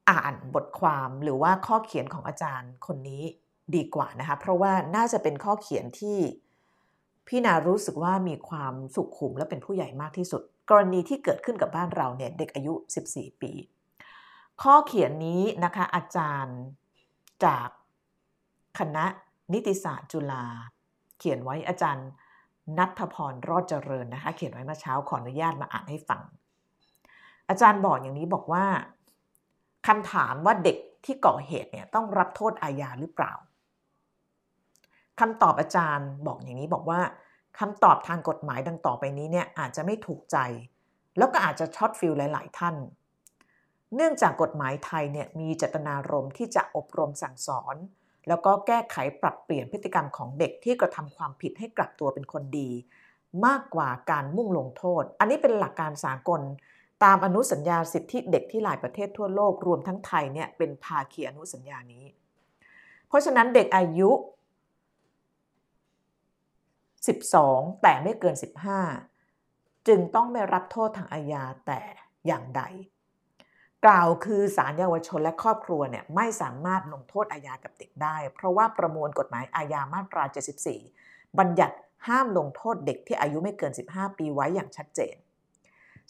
[SPEAKER 1] อ่านบทความหรือว่าข้อเขียนของอาจารย์คนนี้ดีกว่านะคะ เพราะว่าน่าจะเป็นข้อเขียนที่พี่นารู้สึกว่ามีความสุขุมและเป็นผู้ใหญ่มากที่สุด กรณีที่เกิดขึ้นกับบ้านเราเนี่ยเด็กอายุ 14 ปี ข้อเขียนนี้นะคะอาจารย์จากคณะนิติศาสตร์จุฬาเขียนไว้อาจารย์นัทพรรอดเจริญนะคะ เขียนไว้เมื่อเช้าขออนุญาตมาอ่านให้ฟัง อาจารย์บอกอย่างนี้บอกว่าคำถามว่าเด็กที่ก่อเหตุเนี่ยต้องรับโทษอาญาหรือเปล่าคำตอบอาจารย์บอกอย่างนี้บอกว่าคำตอบทางกฎหมายดังต่อไปนี้เนี่ยอาจจะไม่ถูกใจ แล้วก็อาจจะช็อตฟิลหลาย ๆ ท่าน เนื่องจากกฎหมายไทยเนี่ยมีเจตนารมณ์ที่จะอบรมสั่งสอน แล้วก็แก้ไขปรับเปลี่ยนพฤติกรรมของเด็กที่กระทำความผิดให้กลับตัวเป็นคนดี มากกว่าการมุ่งลงโทษ อันนี้เป็นหลักการสากล ตามอนุสัญญาสิทธิเด็กที่หลายประเทศทั่วโลกรวมทั้งไทยเนี่ยเป็นภาคีอนุสัญญานี้ เพราะฉะนั้นเด็กอายุ 12 แต่ไม่เกิน 15 จึงต้องไม่รับโทษทางอาญาแต่อย่างใด กล่าวคือศาลเยาวชนและครอบครัวเนี่ยไม่สามารถลงโทษอาญากับเด็กได้ เพราะว่าประมวลกฎหมายอาญามาตรา 74 บัญญัติห้ามลงโทษเด็กที่อายุไม่เกิน 15 ปีไว้อย่างชัดเจน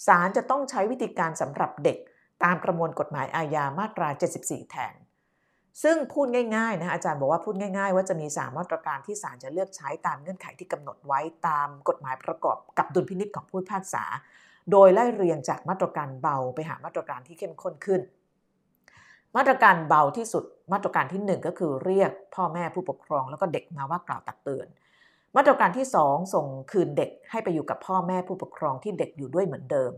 [SPEAKER 1] ศาลจะต้องใช้วิธีการสำหรับเด็กตามประมวลกฎหมายอาญามาตรา 74 แทน ซึ่งพูดง่ายๆนะอาจารย์บอกว่าพูดง่าย ๆ ว่าจะมีสามมาตรการที่ศาลจะเลือกใช้ตามเงื่อนไขที่กำหนดไว้ตามกฎหมายประกอบกับดุลพินิจของผู้พิพากษา โดยไล่เรียงจากมาตรการเบาไปหามาตรการที่เข้มข้นขึ้น มาตรการเบาที่สุดมาตรการที่ 1 ก็คือเรียกพ่อแม่ผู้ปกครองแล้วก็เด็กมาว่ากล่าวตักเตือน มาตรการที่ 2 ส่งคืนเด็กให้ไปอยู่กับพ่อแม่ผู้ปกครองที่เด็กอยู่ด้วยเหมือนเดิม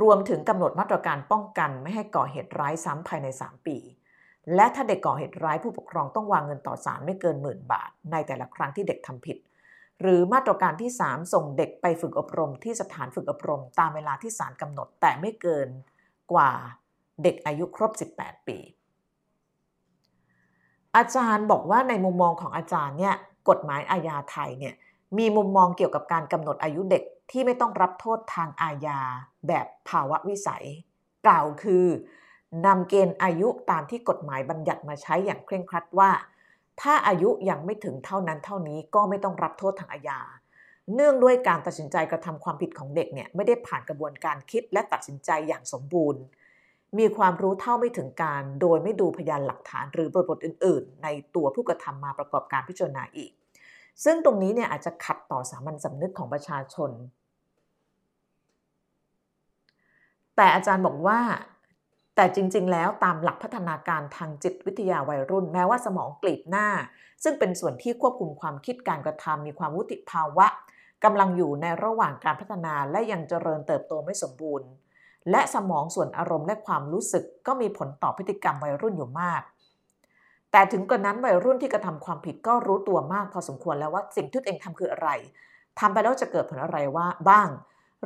[SPEAKER 1] รวมถึงกำหนดมาตรการป้องกันไม่ให้ก่อเหตุร้ายซ้ำภายใน 3 ปี และถ้าเด็กก่อเหตุร้ายผู้ปกครองต้องวางเงินต่อศาลไม่เกินหมื่นบาท ในแต่ละครั้งที่เด็กทำผิด หรือมาตรการที่ 3 ส่งเด็กไปฝึกอบรมที่สถานฝึกอบรม ตามเวลาที่ศาลกำหนด แต่ไม่เกินกว่าเด็กอายุครบ 18 ปี อาจารย์บอกว่าในมุมมองของอาจารย์เนี่ยกฎหมายอาญาไทยเนี่ยมีมุมมองเกี่ยวกับการกำหนดอายุเด็กที่ไม่ต้องรับโทษทางอาญาแบบภาวะวิสัย กล่าวคือนำเกณฑ์อายุตามที่กฎหมายบัญญัติมาใช้อย่างเคร่งครัดว่า ถ้าอายุยังไม่ถึงเท่านั้นเท่านี้ก็ไม่ต้องรับโทษทางอาญา เนื่องด้วยการตัดสินใจกระทำความผิดของเด็กเนี่ยไม่ได้ผ่านกระบวนการคิดและตัดสินใจอย่างสมบูรณ์ มีความรู้เท่าไม่ถึงการ โดยไม่ดูพยานหลักฐานหรือบริบทอื่น ๆ ในตัวผู้กระทำมาประกอบการพิจารณาอีก ซึ่งตรงนี้เนี่ยอาจจะขัดต่อสามัญสำนึกของประชาชน แต่อาจารย์บอกว่า แต่จริง ๆ แล้วตามหลักพัฒนาการทางจิตวิทยาวัยรุ่น แม้ว่าสมองกลีบหน้า ซึ่งเป็นส่วนที่ควบคุมความคิดการกระทำมีความวุฒิภาวะกำลังอยู่ในระหว่างการพัฒนาและยังเจริญเติบโตไม่สมบูรณ์ และสมองส่วนอารมณ์และความรู้สึกก็มีผลต่อพฤติกรรมวัยรุ่นอยู่มาก แต่ถึงกระนั้นวัยรุ่นที่กระทำความผิดก็รู้ตัวมากพอสมควรแล้วว่าสิ่งที่ตัวเองทำคืออะไรทำไปแล้วจะเกิดผลอะไรว่าบ้าง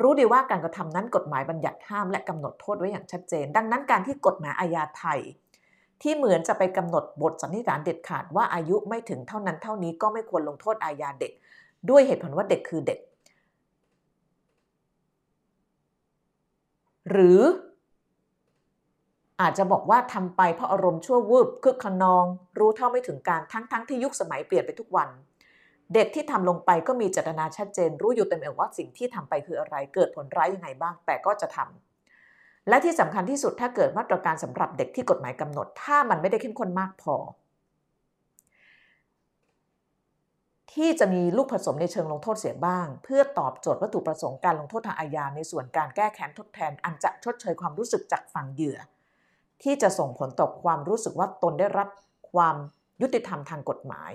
[SPEAKER 1] รู้ดีว่าการกระทำนั้นกฎหมายบัญญัติห้ามและกำหนดโทษไว้อย่างชัดเจน ดังนั้นการที่กฎหมายอาญาไทย ที่เหมือนจะไปกำหนดบทสันนิษฐานเด็ดขาดว่าอายุไม่ถึงเท่านั้นเท่านี้ก็ไม่ควรลงโทษอาญาเด็ก ด้วยเหตุผลว่าเด็กคือเด็ก หรือ อาจจะบอกว่าทำไปเพราะอารมณ์ชั่ววูบคึกขนอง รู้เท่าไม่ถึงการทั้งๆทที่ยุคสมัยเปลี่ยนไปทุกวัน เด็กที่ทำลงไปก็มีเจตนาชัดเจน รู้อยู่เต็มเอกว่าสิ่งที่ทำไปคืออะไร เกิดผลร้ายยังไงบ้าง แต่ก็จะทำและที่สำคัญที่สุดถ้าเกิดมาตรการสำหรับเด็กที่กฎหมายกำหนด ถ้ามันไม่ได้เข้มข้นมากพอ ที่จะมีลูกผสมในเชิงลงโทษเสียบ้าง เพื่อตอบโจทย์วัตถุประสงค์การลงโทษทางอาญาในส่วนการแก้แค้นทดแทน อันจะชดเชยความรู้สึกจากฝั่งเหยื่อ ที่จะส่งผลต่อความรู้สึกว่าตนได้รับความยุติธรรมทางกฎหมาย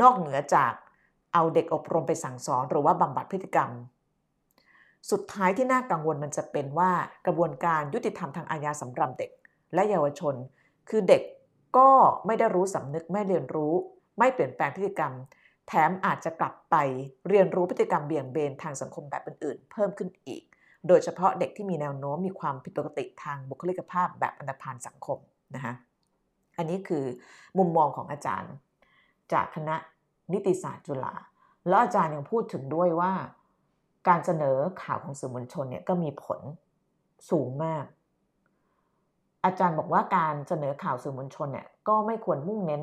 [SPEAKER 1] นอกเหนือจากเอาเด็กอบรมไปสั่งสอนหรือว่าบำบัดพฤติกรรม สุดท้ายที่น่ากังวลมันจะเป็นว่ากระบวนการยุติธรรมทางอาญาสำหรับเด็ก และเยาวชน คือเด็กก็ไม่ได้รู้สำนึกไม่เรียนรู้ ไม่เปลี่ยนแปลงพฤติกรรม แถมอาจจะกลับไปเรียนรู้พฤติกรรมเบี่ยงเบนทางสังคมแบบอื่นๆ เพิ่มขึ้นอีก โดยเฉพาะเด็กที่มีแนวโน้มมีความผิดปกติทางบุคลิกภาพแบบอันธพาลสังคมนะคะอันนี้คือมุมมองของอาจารย์ จากคณะนิติศาสตร์จุฬาแล้วอาจารย์ยังพูดถึงด้วยว่า การเสนอข่าวของสื่อมวลชนเนี่ยก็มีผลสูงมาก อาจารย์บอกว่าการเสนอข่าวสื่อมวลชนเนี่ยก็ไม่ควรมุ่งเน้น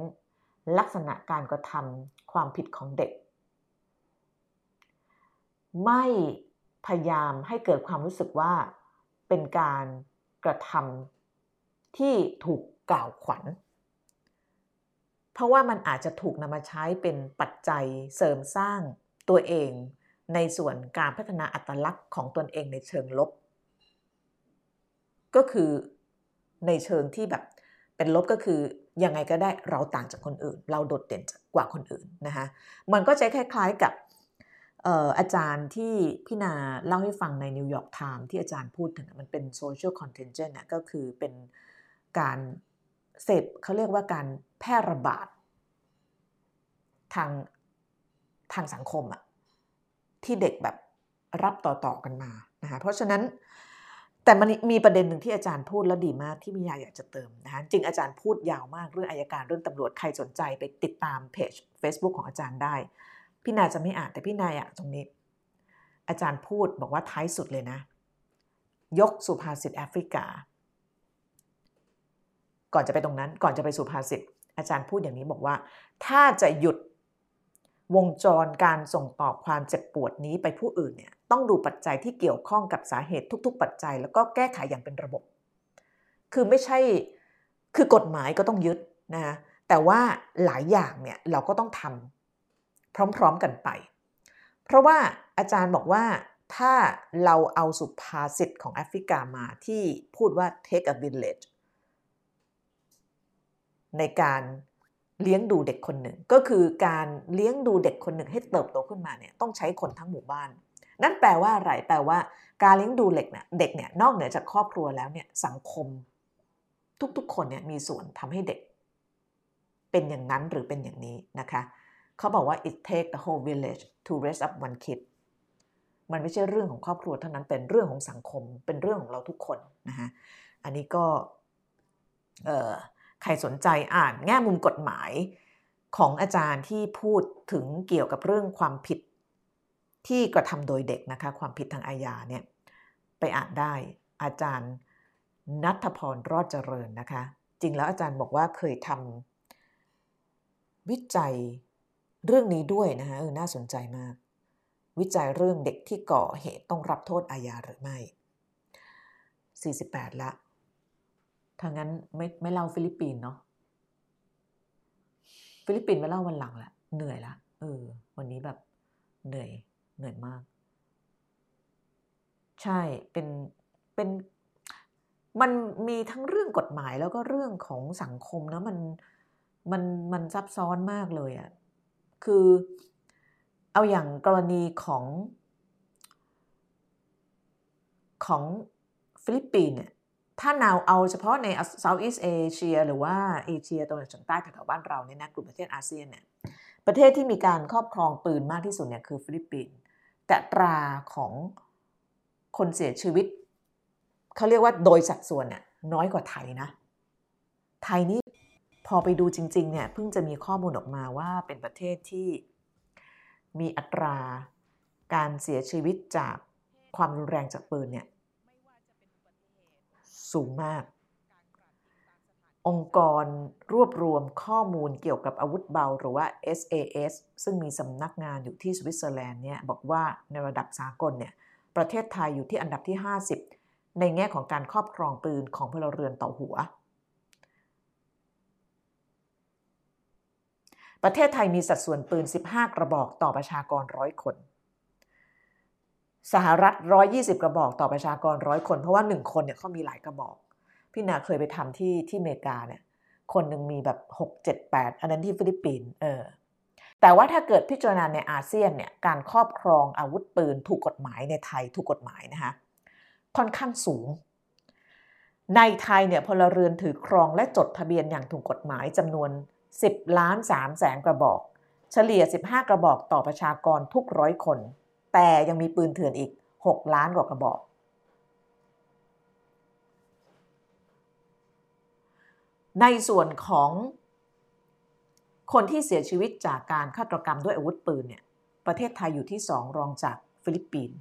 [SPEAKER 1] ลักษณะการกระทำความผิดของเด็ก ไม่พยายามให้เกิดความรู้สึกว่าเป็นการกระทำที่ถูกกล่าวขวัญ เพราะว่ามันอาจจะถูกนำมาใช้เป็นปัจจัยเสริมสร้างตัวเอง ในส่วนการพัฒนาอัตลักษณ์ของตนเองในเชิงลบ ก็คือในเชิงที่แบบเป็นลบก็คือยังไงก็ได้เราต่างจากคนอื่น เราโดดเด่นกว่าคนอื่นนะคะมันก็จะคล้ายๆกับอาจารย์ที่พี่นาเล่าให้ฟังในนิวยอร์กไทม์ที่อาจารย์พูดถึงมันเป็น social contagion ก็คือเป็นการ เสพเขาเรียกว่าการแพร่ระบาด ทางทางสังคมอะที่เด็กแบบรับต่อๆกันมานะคะเพราะฉะนั้นแต่มันมีประเด็นหนึ่งที่อาจารย์พูดแล้วดีมากที่พี่นาอยากจะเติมนะคะจริงอาจารย์พูดยาวมากเรื่องอัยการเรื่องตำรวจใครสนใจไปติดตามเพจ Facebook ของอาจารย์ได้ พี่นายจะไม่อ่านแต่พี่นายอะตรงนี้ อาจารย์พูดบอกว่าท้ายสุดเลยนะ ยกสุภาษิตแอฟริกา ก่อนจะไปตรงนั้นก่อนจะไปสู่ภาษิตอาจารย์พูดอย่างนี้บอกว่า ถ้าจะหยุดวงจรการส่งต่อความเจ็บปวดนี้ไปผู้อื่นเนี่ยต้องดูปัจจัยที่เกี่ยวข้องกับสาเหตุทุก ๆ ปัจจัย แล้วก็แก้ไขอย่างเป็นระบบ คือไม่ใช่คือกฎหมายก็ต้องยึดนะแต่ว่าหลายอย่างเนี่ยเราก็ต้องทำพร้อมๆกันไป เพราะว่าอาจารย์บอกว่าถ้าเราเอาสุภาษิตของแอฟริกามาที่พูดว่า take a village ในการเลี้ยงดูเด็กคนหนึ่ง ก็คือการเลี้ยงดูเด็กคนหนึ่งให้เติบโตขึ้นมาเนี่ยต้องใช้คนทั้งหมู่บ้าน นั่นแปลว่าอะไรแปลว่า การเลี้ยงดูเด็กเนี่ยเด็กเนี่ยนอกเหนือจากครอบครัวแล้วเนี่ยสังคม ทุกๆ คนเนี่ยมีส่วนทำให้เด็ก เป็นอย่างนั้นหรือเป็นอย่างนี้นะคะเขาบอกว่า it take the whole village to raise up one kid มันไม่ใช่เรื่องของครอบครัวเท่านั้นเป็นเรื่องของสังคมเป็นเรื่องของเราทุกคนนะฮะอันนี้ก็ ใครสนใจอ่านแง่มุมกฎหมายของอาจารย์ที่พูดถึงเกี่ยวกับเรื่องความผิดที่กระทำโดยเด็กนะคะ ความผิดทางอาญาเนี่ยไปอ่านได้อาจารย์นัทพรรอดเจริญนะคะ จริงแล้วอาจารย์บอกว่าเคยทำวิจัยเรื่องนี้ด้วยนะคะเออน่าสนใจมาก วิจัยเรื่องเด็กที่ก่อเหตุต้องรับโทษอาญาหรือไม่ 48 ละ ถ้างั้นไม่ไม่เล่าฟิลิปปินส์เนาะฟิลิปปินส์ไม่เล่าวันหลังละเหนื่อยละเออ วันนี้แบบเหนื่อยเหนื่อยมาก ใช่เป็นเป็นมันมีทั้งเรื่องกฎหมายแล้วก็เรื่องของสังคมนะมันมันมันซับซ้อนมากเลยอะ่ะคือเอาอย่างกรณีของ ของฟิลิปปินส์เนี่ย ถ้าเราเอาเฉพาะใน Southeast Asia หรือว่าเอเชียตะวันออกเฉียงใต้แถวบ้านเราเนี่ยนะกลุ่มประเทศอาเซียนเนี่ยประเทศที่มีการครอบครองปืนมากที่สุดเนี่ยคือฟิลิปปินส์แต่ตราของคนเสียชีวิต เขาเรียกว่าโดยสัดส่วนเนี่ยน้อยกว่าไทยนะ ไทยนี่พอไปดูจริง ๆ เนี่ยเพิ่งจะมีข้อมูลออกมาว่าเป็นประเทศที่มีอัตราการเสียชีวิตจากความรุนแรงจากปืนเนี่ย สูงมาก องค์กรรวบรวมข้อมูลเกี่ยวกับอาวุธเบาหรือว่า SAS ซึ่งมีสำนักงานอยู่ที่สวิตเซอร์แลนด์เนี่ยบอกว่าในระดับสากลเนี่ยประเทศไทยอยู่ที่อันดับที่ 50 ในแง่ของการครอบครองปืนของพลเรือนต่อหัว ประเทศไทยมีสัดส่วนปืน 15 กระบอกต่อประชากรร้อยคน สหรัฐ 120 กระบอกต่อประชากรร้อยคน เพราะว่า 1 คนเนี่ยเขามีหลายกระบอก พี่นาเคยไปทำที่ที่อเมริกาเนี่ยคนหนึ่งมีแบบ 6 7 8 อันนั้นที่ฟิลิปปินส์เออแต่ว่าถ้าเกิดพิจารณาในอาเซียนเนี่ยการครอบครองอาวุธปืนถูกกฎหมายในไทยถูกกฎหมายนะคะค่อนข้างสูง ในไทยเนี่ยพลเรือนถือครองและจดทะเบียนอย่างถูกกฎหมายจำนวน 10 ล้าน3แสนกระบอก เฉลี่ย 15 กระบอกต่อประชากรทุกร้อยคน แต่ยังมีปืนเถื่อนอีก 6 ล้านกว่ากระบอก ในส่วนของคนที่เสียชีวิตจากการฆาตกรรมด้วยอาวุธปืนเนี่ยประเทศไทยอยู่ที่ 2 รองจากฟิลิปปินส์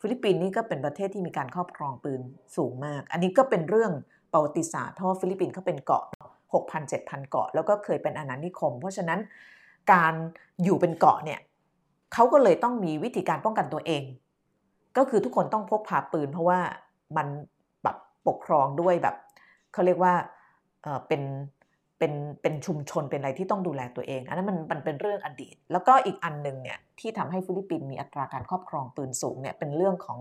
[SPEAKER 1] ฟิลิปปินส์นี่ก็เป็นประเทศที่มีการครอบครองปืนสูงมาก อันนี้ก็เป็นเรื่องประวัติศาสตร์เพราะฟิลิปปินส์เขาเป็นเกาะ 6,000 7,000 เกาะ แล้วก็เคยเป็นอาณานิคม เพราะฉะนั้นการอยู่เป็นเกาะเนี่ย เขาก็เลยต้องมีวิธีการป้องกันตัวเอง ก็คือทุกคนต้องพกพาปืน เพราะว่ามันแบบปกครองด้วยแบบเขาเรียกว่าเป็นเป็นเป็นชุมชนเป็นอะไรที่ต้องดูแลตัวเอง อันนั้นมันมันเป็นเรื่องอดีต แล้วก็อีกอันหนึ่งเนี่ยที่ทำให้ฟิลิปปินส์มีอัตราการครอบครองปืนสูงเนี่ยเป็นเรื่องของ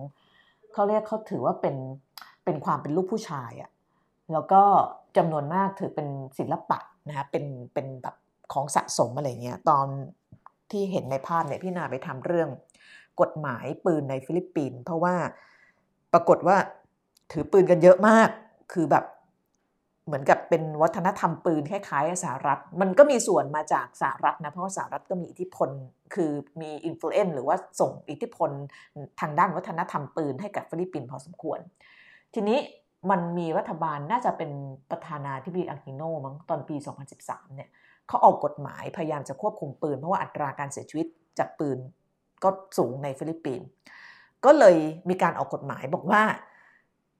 [SPEAKER 1] เขาเรียกเขาถือว่าเป็นเป็นความเป็นลูกผู้ชายอะแล้วก็จำนวนมากถือเป็นศิลปะนะคะเป็นเป็นแบบของสะสมอะไรเงี้ยตอน ที่เห็นในภาพเนี่ยพี่นาไปทำเรื่องกฎหมายปืนในฟิลิปปินส์เพราะว่าปรากฏว่าถือปืนกันเยอะมาก คือแบบเหมือนกับเป็นวัฒนธรรมปืนคล้ายๆสหรัฐ มันก็มีส่วนมาจากสหรัฐนะ เพราะว่าสหรัฐก็มีอิทธิพล คือมี influence หรือว่าส่งอิทธิพลทางด้านวัฒนธรรมปืนให้กับฟิลิปปินส์พอสมควร ทีนี้มันมีรัฐบาลน่าจะเป็นประธานาธิบดีอากีโนมั้งตอนปี 2013 เนี่ย เขาออกกฎหมายพยายามจะควบคุมปืน เพราะว่าอัตราการเสียชีวิตจากปืนก็สูงในฟิลิปปินส์ก็เลยมีการออกกฎหมายบอกว่า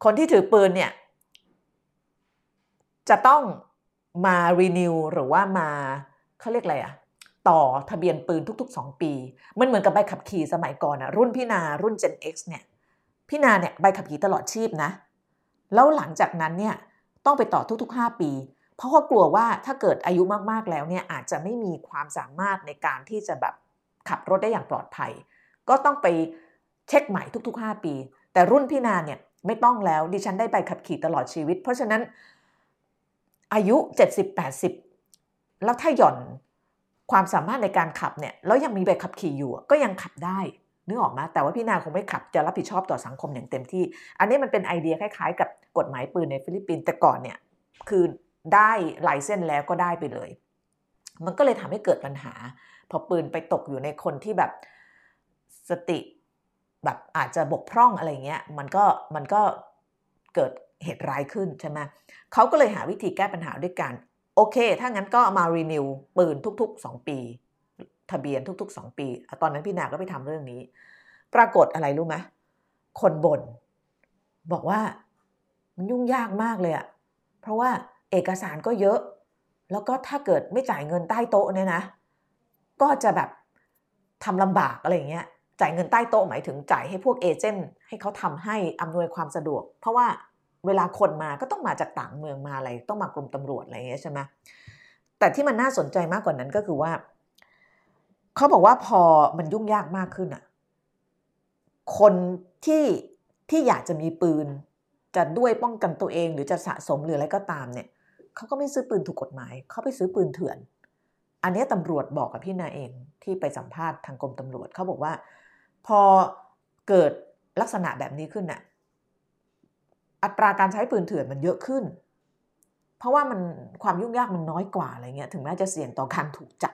[SPEAKER 1] คนที่ถือปืนเนี่ย จะต้องมา renew หรือว่ามาเขาเรียกอะไรอะต่อทะเบียนปืนทุก ๆ 2 ปี มันเหมือนกับใบขับขี่สมัยก่อนอะรุ่นพี่นารุ่น Gen X เนี่ยพี่นาเนี่ยใบขับขี่ตลอดชีพนะ แล้วหลังจากนั้นเนี่ยต้องไปต่อทุก ๆ 5 ปี เพราะเขากลัวว่าถ้าเกิดอายุมากๆแล้วเนี่ยอาจจะไม่มีความสามารถในการที่จะแบบขับรถได้อย่างปลอดภัย ก็ต้องไปเช็คใหม่ทุก ๆ 5 ปี แต่รุ่นพี่นาเนี่ยไม่ต้องแล้วดิฉันได้ใบขับขี่ตลอดชีวิต เพราะฉะนั้นอายุ 70-80 แล้วถ้าหย่อนความสามารถในการขับเนี่ยแล้วยังมีใบขับขี่อยู่ก็ยังขับได้นึกออกมาแต่ว่าพี่นาคงไม่ขับจะรับผิดชอบต่อสังคมอย่างเต็มที่ อันนี้มันเป็นไอเดียคล้ายๆ กับกฎหมายปืนในฟิลิปปินส์แต่ก่อนเนี่ยคือ ได้ license แล้วก็ได้ไปเลย มันก็เลยทำให้เกิดปัญหา พอปืนไปตกอยู่ในคนที่แบบสติแบบอาจจะบกพร่องอะไรเงี้ยมันก็มันก็เกิดเหตุร้ายขึ้นใช่ไหมเขาก็เลยหาวิธีแก้ปัญหาด้วยการโอเค ถ้างั้นก็มา renewปืนทุก ๆ 2 ปี ทะเบียนทุก ๆ 2 ปี ตอนนั้นพี่นาก็ไปทำเรื่องนี้ ปรากฏอะไรรู้ไหมคนบน่นบอกว่ามันยุ่งยากมากเลยอะเพราะว่า เอกสารก็เยอะ แล้วก็ถ้าเกิดไม่จ่ายเงินใต้โต๊ะเนี่ยนะ ก็จะแบบทำลำบากอะไรเงี้ย จ่ายเงินใต้โต๊ะหมายถึงจ่ายให้พวกเอเจนต์ให้เขาทำให้อำนวยความสะดวก เพราะว่าเวลาคนมาก็ต้องมาจากต่างเมืองมาอะไร ต้องมากรมตำรวจอะไรอย่างเงี้ยใช่ไหมแต่ที่มันน่าสนใจมากกว่านั้นก็คือว่า เขาบอกว่าพอมันยุ่งยากมากขึ้นอะคนที่ที่อยากจะมีปืน จะด้วยป้องกันตัวเองหรือจะสะสมหรืออะไรก็ตามเนี่ย เขาก็ไม่ซื้อปืนถูกกฎหมาย เขาไปซื้อปืนเถื่อน อันนี้ตำรวจบอกกับพี่นาเองที่ไปสัมภาษณ์ทางกรมตำรวจเขาบอกว่า พอเกิดลักษณะแบบนี้ขึ้นน่ะอัตราการใช้ปืนเถื่อนมันเยอะขึ้น เพราะว่ามันความยุ่งยากมันน้อยกว่าอะไรเงี้ยถึงแม้จะเสี่ยงต่อการถูกจับ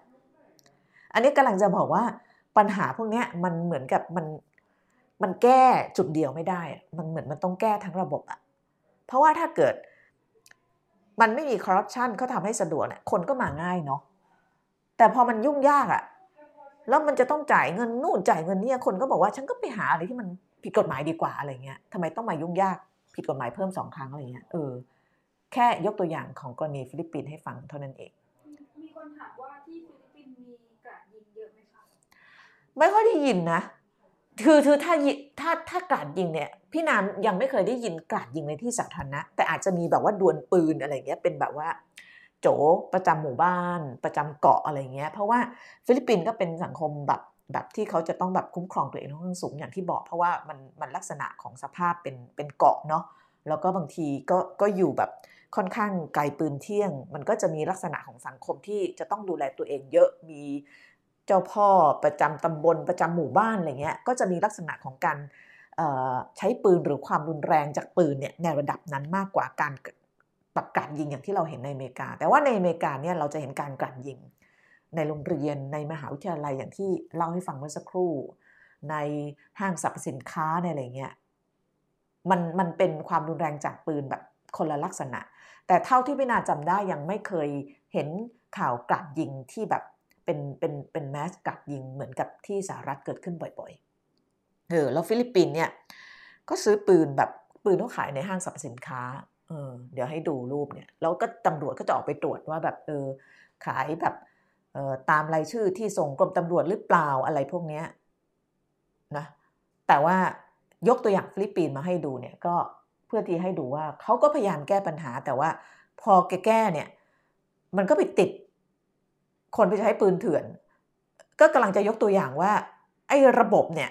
[SPEAKER 1] อันนี้กำลังจะบอกว่าปัญหาพวกนี้มันเหมือนกับมันมันแก้จุดเดียวไม่ได้ มันเหมือนมันต้องแก้ทั้งระบบอะเพราะว่าถ้าเกิด มันไม่มีคอร์รัปชันเขาทำให้สะดวกเนี่ยคนก็มาง่ายเนาะแต่พอมันยุ่งยากอะแล้วมันจะต้องจ่ายเงินนู่นจ่ายเงินนี่คนก็บอกว่าฉันก็ไปหาอะไรที่มันผิดกฎหมายดีกว่าอะไรเงี้ยทำไมต้องมายุ่งยากผิดกฎหมายเพิ่มสองครั้งอะไรเงี้ยเออแค่ยกตัวอย่างของกรณีฟิลิปปินส์ให้ฟังเท่านั้นเอง
[SPEAKER 2] มีคนถามว่าที่ฟิลิปปินส์มีกราดยิงเยอะไหมคะ
[SPEAKER 1] ไม่ค่อยได้ยินนะคือคือถ้าถ้าถ้ากราดยิงเนี่ย พี่นายังไม่เคยได้ยินกราดยิงในที่สาธารณะ แต่อาจจะมีแบบว่าดวลปืนอะไรเงี้ยเป็นแบบว่า โจประจำหมู่บ้าน ประจำเกาะอะไรเงี้ย เพราะว่าฟิลิปปินส์ก็เป็นสังคมแบบแบบที่เขาจะต้องแบบคุ้มครองตัวเองค่อนข้างสูงอย่างที่บอก เพราะว่ามันมันลักษณะของสภาพเป็นเป็นเกาะเนาะแล้วก็บางทีก็ก็อยู่แบบค่อนข้างไกลปืนเที่ยง มันก็จะมีลักษณะของสังคมที่จะต้องดูแลตัวเองเยอะมีเจ้าพ่อประจำตำบลประจำหมู่บ้านอะไรเงี้ยก็จะมีลักษณะของการ ใช้ปืนหรือความรุนแรงจากปืนเนี่ยในระดับนั้นมากกว่าการปรับการยิงอย่างที่เราเห็นในอเมริกา แต่ว่าในอเมริกาเนี่ยเราจะเห็นการกราดยิง ในโรงเรียนในมหาวิทยาลัยอย่างที่เล่าให้ฟังเมื่อสักครู่ ในห้างสรรพสินค้าในอะไรเงี้ยมันมันเป็นความรุนแรงจากปืนแบบคนละลักษณะ แต่เท่าที่พี่นาจำได้ยังไม่เคยเห็นข่าวกราดยิงที่แบบเป็นเป็นเป็นแมสกราดยิงเหมือนกับที่สหรัฐเกิดขึ้นบ่อยๆ เออแล้วฟิลิปปินส์เนี่ยก็ซื้อปืนแบบปืนเขาขายในห้างสรรพสินค้าเออเดี๋ยวให้ดูรูปเนี่ยแล้วก็ตำรวจก็จะออกไปตรวจว่าแบบเออขายแบบเออตามรายชื่อที่ส่งกรมตำรวจหรือเปล่าอะไรพวกเนี้ยนะแต่ว่ายกตัวอย่างฟิลิปปินส์มาให้ดูเนี่ยก็เพื่อที่ให้ดูว่าเขาก็พยายามแก้ปัญหา แต่ว่าพอแกแก้เนี่ยมันก็ไปติด คนไปใช้ปืนเถื่อน ก็กำลังจะยกตัวอย่างว่าไอ้ระบบเนี่ย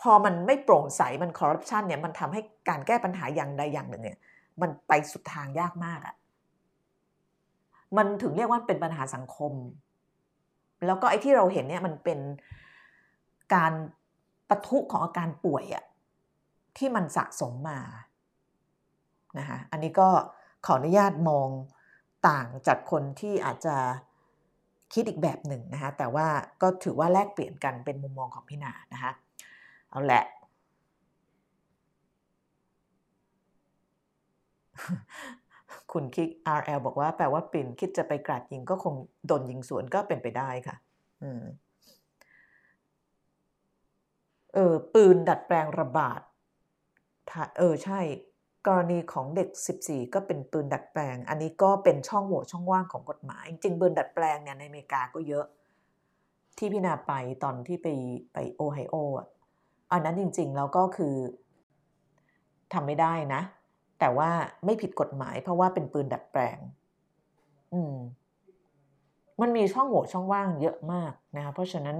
[SPEAKER 1] พอมันไม่โปร่งใสมันคอร์รัปชันเนี่ยมันทำให้การแก้ปัญหาอย่างใดอย่างหนึ่งเนี่ยมันไปสุดทางยากมากอะ่ะมันถึงเรียกว่าเป็นปัญหาสังคม แล้วก็ไอ้ที่เราเห็นเนี่ยมันเป็นการปะทุของอาการป่วยอะ่ะที่มันสะสมมานะคะอันนี้ก็ขออนุญาตมองต่างจากคนที่อาจจะคิดอีกแบบหนึ่งนะคะแต่ว่าก็ถือว่าแลกเปลี่ยนกันเป็นมุมมองของพี่นานะคะ เอาแหละ คุณคิก RL บอกว่าแปลว่าปิ่นคิดจะไปกราดยิงก็คงโดนยิงสวนก็เป็นไปได้ค่ะ อืมเออปืนดัดแปลงระบาดเออใช่ กรณีของเด็ก 14 ก็เป็นปืนดัดแปลง อันนี้ก็เป็นช่องโหว่ช่องว่างของกฎหมาย จริงปืนดัดแปลงเนี่ยในอเมริกาก็เยอะ ที่พี่นาไปตอนที่ไปไปโอไฮโออะ อันนั้นจริงๆแล้วก็คือทำไม่ได้นะ แต่ว่าไม่ผิดกฎหมายเพราะว่าเป็นปืนดัดแปลง อืม มันมีช่องโหว่ช่องว่างเยอะมากนะคะเพราะฉะนั้น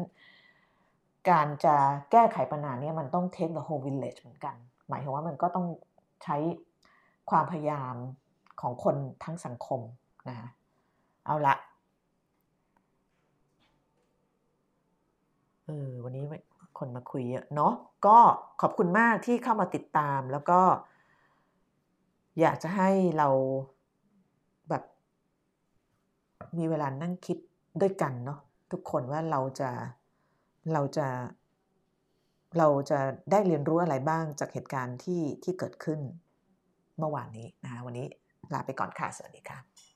[SPEAKER 1] การจะแก้ไขปัญหานี้มันต้อง take the whole village เหมือนกัน หมายถึงว่ามันก็ต้องใช้ความพยายามของคนทั้งสังคมนะคะเอาละเออวันนี้ คนมาคุยเยอะเนาะก็ขอบคุณมากที่เข้ามาติดตามแล้วก็ อยากจะให้เราแบบ มีเวลานั่งคิดด้วยกันเนาะทุกคนว่าเราจะเราจะ เราจะได้เรียนรู้อะไรบ้างจากเหตุการณ์ที่ที่เกิดขึ้นเมื่อวานนี้นะคะวันนี้ลาไปก่อนค่ะ สวัสดีค่ะ